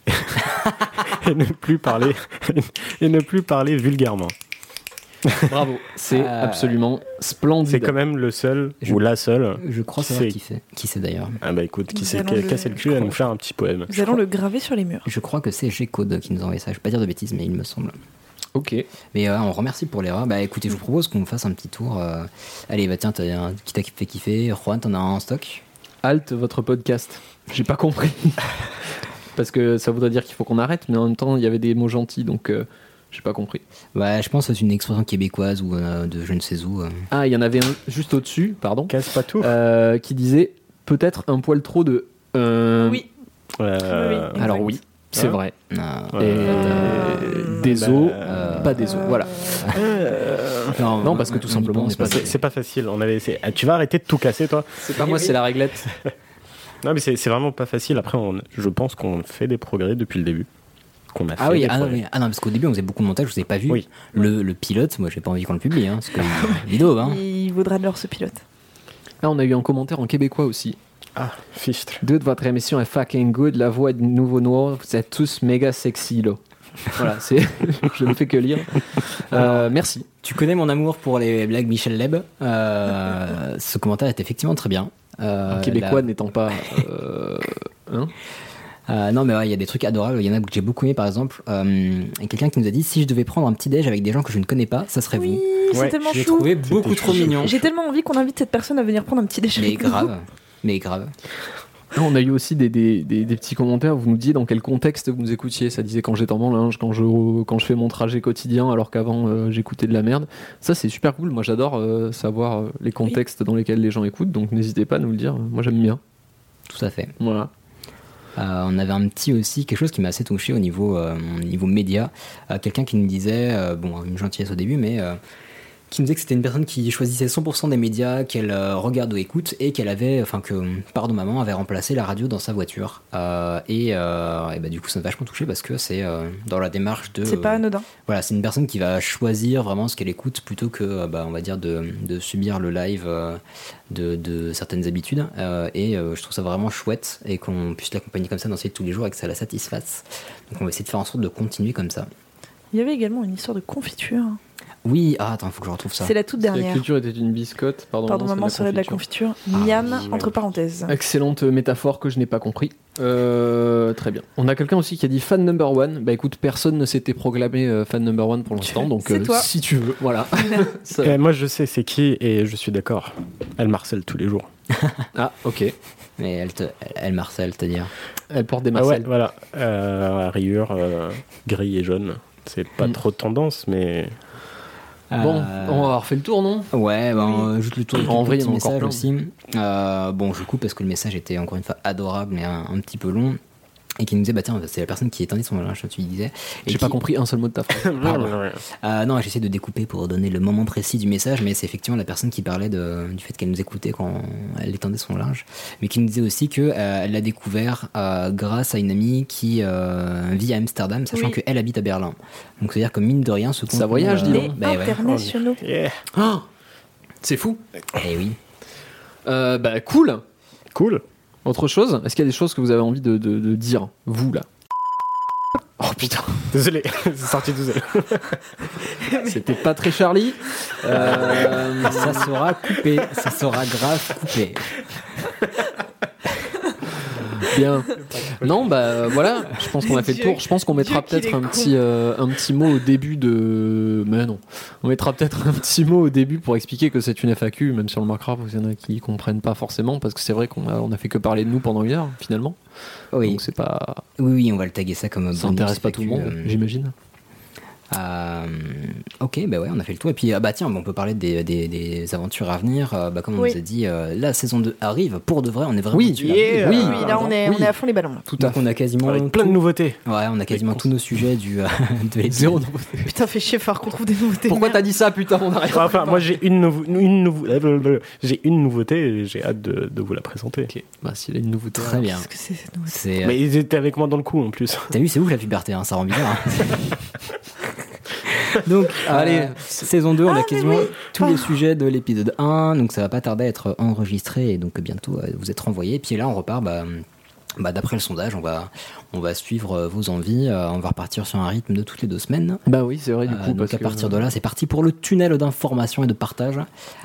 <laughs> et ne plus parler <laughs> et ne plus parler vulgairement. <laughs> Bravo, c'est Euh, absolument splendide. C'est quand même le seul Je- ou la seule. je crois qui savoir c'est qui c'est. Qui c'est d'ailleurs Ah bah écoute, qui s'est le- cassé le cul à nous faire un petit poème. Nous allons le graver sur les murs. Je crois que c'est G-Code qui nous a envoyé ça. Je vais pas dire de bêtises, mais il me semble. Ok. Mais euh, on remercie pour l'erreur. Bah écoutez, je vous propose qu'on fasse un petit tour. euh, Allez, bah tiens, t'as un qui t'a fait kiffer. Juan, t'en as un en stock? Halt votre podcast. J'ai pas compris. <laughs> Parce que ça voudrait dire qu'il faut qu'on arrête, mais en même temps, il y avait des mots gentils, donc euh, j'ai pas compris. Bah, je pense que c'est une expression québécoise ou euh, de je ne sais où. euh. Ah, il y en avait un juste au-dessus, pardon, Casse pas tout. euh, qui disait peut-être un poil trop de. euh, Oui. Euh, oui. Alors oui, c'est Hein vrai. Et Euh, des os, bah, pas des os. Voilà. <laughs> Non, parce que tout on y simplement, pense c'est pas- pas. c'est c'est pas facile. On avait essayé. Ah, tu vas arrêter de tout casser, toi C'est pas moi, c'est la réglette. <laughs> Non, mais c'est c'est vraiment pas facile. Après, on- je pense qu'on fait des progrès depuis le début. Qu'on a Ah fait oui, ah oui. Ah non, parce qu'au début on faisait beaucoup de montage, je vous ai pas vu. Oui. Le, le pilote, moi j'ai pas envie qu'on le publie, hein, parce que <laughs> vidéo, hein. Il vaudra de l'or ce pilote. Là, on a eu un commentaire en québécois aussi. Ah, fichtre. Dude, votre émission est fucking good. La voix de Nouveau Noir, vous êtes tous méga sexy là. Voilà, c'est. <laughs> je ne fais que lire. Euh, merci. Tu connais mon amour pour les blagues Michel Leb. Euh, ce commentaire est effectivement très bien. Euh, Un Québécois la- n'étant pas. euh, hein Euh, non, mais ouais, il y a des trucs adorables. Il y en a que j'ai beaucoup aimé, par exemple. Euh, quelqu'un qui nous a dit si je devais prendre un petit déj avec des gens que je ne connais pas, ça serait Oui, vous. c'est Ouais, tellement J'ai chou. trouvé beaucoup trop chou. mignon. J'ai tellement envie qu'on invite cette personne à venir prendre un petit déjeuner. Mais grave. Mais grave. On a eu aussi des, des- des- des petits commentaires. Vous nous disiez dans quel contexte vous nous écoutiez. Ça disait quand j'étais en linge, quand je, quand je fais mon trajet quotidien, alors qu'avant euh, j'écoutais de la merde. Ça, c'est super cool. Moi, j'adore euh, savoir euh, les contextes dans lesquels les gens écoutent. Donc, n'hésitez pas à nous le dire. Moi, j'aime bien. Tout à fait. Voilà. Euh, on avait un petit aussi, quelque chose qui m'a assez touché au niveau, euh, au niveau média. Euh, Quelqu'un qui nous disait, euh, bon, une gentillesse au début, mais euh, qui nous disait que c'était une personne qui choisissait 100% des médias qu'elle euh, regarde ou écoute et qu'elle avait, enfin que, pardon maman, avait remplacé la radio dans sa voiture. Euh, et, euh, et bah, du coup, ça m'a vachement touché parce que c'est euh, dans la démarche de. C'est pas anodin. voilà, c'est une personne qui va choisir vraiment ce qu'elle écoute plutôt que, bah, on va dire, de, de subir le live de, de certaines habitudes. Et je trouve ça vraiment chouette et qu'on puisse l'accompagner comme ça dans ses tous les jours et que ça la satisfasse. Donc on va essayer de faire en sorte de continuer comme ça. Il y avait également une histoire de confiture. Oui, ah attends, faut que je retrouve ça. C'est la toute Si La dernière. culture était une biscotte. Pardon, Pardon, maman serait de la confiture. Ah, Miam, oui, entre parenthèses. Excellente métaphore que je n'ai pas compris. Euh, très bien. On a quelqu'un aussi qui a dit fan number one. Bah écoute, personne ne s'était proclamé euh, fan number one pour l'instant, donc euh, toi. si tu veux, voilà. <laughs> Ça- Eh, moi, je sais c'est qui et je suis d'accord. Elle marcelle tous les jours. <laughs> Ah, ok. Mais elle, te, elle Marcel, c'est-à-dire? Elle porte des Ah ouais, marcelles. voilà. Euh, rayures, euh, gris et jaune. C'est pas Mm. trop tendance, mais Bon, Euh, on va avoir fait le tour, non? Ouais, ben, euh, juste le tour du En vrai, petit message aussi. Euh, bon, je coupe parce que le message était encore une fois adorable, mais un, un petit peu long. Et qui nous disait, bah tiens, c'est la personne qui étendait son linge, tu disais. Et J'ai qui- pas compris un seul mot de ta phrase. <laughs> Euh, non, j'essaie de découper pour donner le moment précis du message, mais c'est effectivement la personne qui parlait de, du fait qu'elle nous écoutait quand elle étendait son linge, mais qui nous disait aussi que euh, elle l'a découvert euh, grâce à une amie qui euh, vit à Amsterdam, sachant Oui. qu'elle habite à Berlin. Donc c'est-à-dire que mine de rien, ce Ça voyage, dis donc. bah ouais. internationaux. Yeah. Ah, c'est fou. Eh oui. Euh, bah cool. Cool. Autre chose Est-ce qu'il y a des choses que vous avez envie de, de- de dire, vous là? Oh putain, Désolé, <laughs> c'est sorti tout seul. <laughs> c'était pas très Charlie. Euh, Ça sera coupé, ça sera grave coupé. Bien. Non, bah voilà, je pense qu'on a fait le tour. Je pense qu'on mettra peut-être un petit, euh, un petit mot au début de. Mais non. On mettra peut-être un petit mot au début pour expliquer que c'est une FAQ, même si on le marquera, parce qu'il y en a qui comprennent pas forcément, parce que c'est vrai qu'on a, on a fait que parler de nous pendant une heure, finalement. Oui, Donc c'est pas. oui, oui, on va le taguer ça comme Ça intéresse pas tout le monde, euh, j'imagine. Euh, ok, bah ouais, on a fait le tour. Et puis, ah bah tiens, on peut parler des, des- des aventures à venir. Euh, bah, comme on Oui. nous a dit, euh, la saison 2 arrive pour de vrai. On est vraiment Oui, yeah. oui, Oui, là on est, oui. on est à fond les ballons. là. Tout à Donc fait. on a quasiment Avec plein de tout- nouveautés. Ouais, on a quasiment tous nos sujets du euh, <laughs> de. Zéro nouveauté. Putain, fait chier, faut qu'on trouve des nouveautés. Pourquoi t'as dit ça, putain On arrive. Enfin, moi j'ai une, nouveau- une, nouveau- j'ai une nouveauté et j'ai hâte de, de vous la présenter. Ok, bah s'il y a une nouveauté. Très bien. Qu'est-ce que c'est cette nouveauté C'est, euh, Mais ils étaient avec moi dans le coup en plus. T'as vu, c'est ouf la puberté, hein, ça rend bizarre. hein. <laughs> <laughs> donc, Allez. euh, saison 2, on Ah, a mais quasiment oui. tous Ah. les sujets de l'épisode 1, donc ça va pas tarder à être enregistré et donc bientôt euh, vous êtes renvoyé. Puis là, on repart. Bah, bah, d'après le sondage, on va, on va suivre euh, vos envies. euh, on va repartir sur un rythme de toutes les deux semaines. Bah oui, c'est vrai, du Euh, coup. donc parce à que- partir de là, c'est parti pour le tunnel d'information et de partage.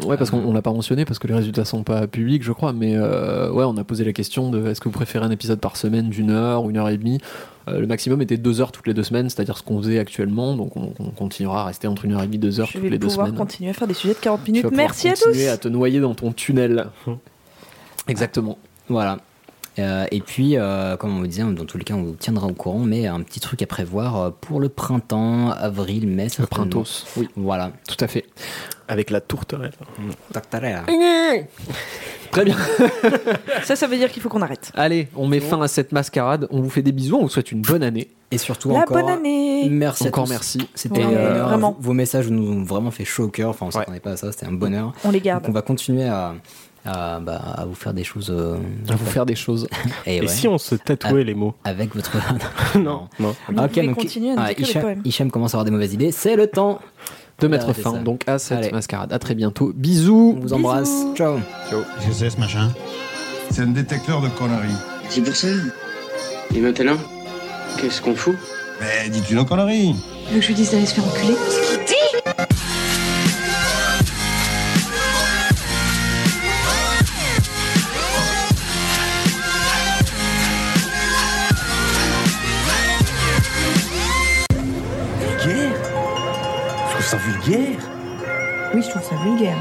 Ouais, parce qu'on on l'a pas mentionné, parce que les résultats sont pas publics, je crois, mais euh, ouais, on a posé la question de est-ce que vous préférez un épisode par semaine d'une heure ou une heure et demie? Euh, Le maximum était deux heures toutes les deux semaines, c'est-à-dire ce qu'on faisait actuellement, donc on, on continuera à rester entre une heure et demie, deux heures Je toutes vais les deux pouvoir semaines. continuer à faire des sujets de 40 Tu vas minutes. pouvoir Merci à tous. continuer à te noyer dans ton tunnel. Exactement. Voilà. Euh, et puis, euh, comme on vous disait, dans tous les cas, on vous tiendra au courant, mais un petit truc à prévoir euh, pour le printemps, avril, mai. Le printemps. Oui, Voilà. tout à fait. Avec la tourterelle. Très bien. <laughs> Ça, ça veut dire qu'il faut qu'on arrête. Allez, on met fin à cette mascarade. On vous fait des bisous. On vous souhaite une bonne année. Et surtout La encore, bonne année. merci Encore à tous. merci. C'était Ouais, euh, vraiment. Vos, messages nous ont vraiment fait chaud au cœur. Enfin, on s'attendait pas à ça. C'était un bonheur. On les Donc, garde. on va continuer à, à, bah, à vous faire des choses. euh, À vous faire des choses. <laughs> et Et ouais, si on se tatouait les mots avec votre. <laughs> Non, non. Vous Ok, donc, continuer à nous ah, Hicham, commence à avoir des mauvaises idées. C'est le temps. De mettre fin ça. donc à cette Allez. mascarade. À très bientôt. Bisous. On vous embrasse. Bisous. Ciao. Qu'est-ce que c'est ce machin? C'est un détecteur de conneries. C'est pour ça. Et maintenant, qu'est-ce qu'on fout? Mais dis-tu nos conneries? Tu veux que je lui dise d'aller se faire enculer? Ça vulgaire Oui, je trouve ça vulgaire.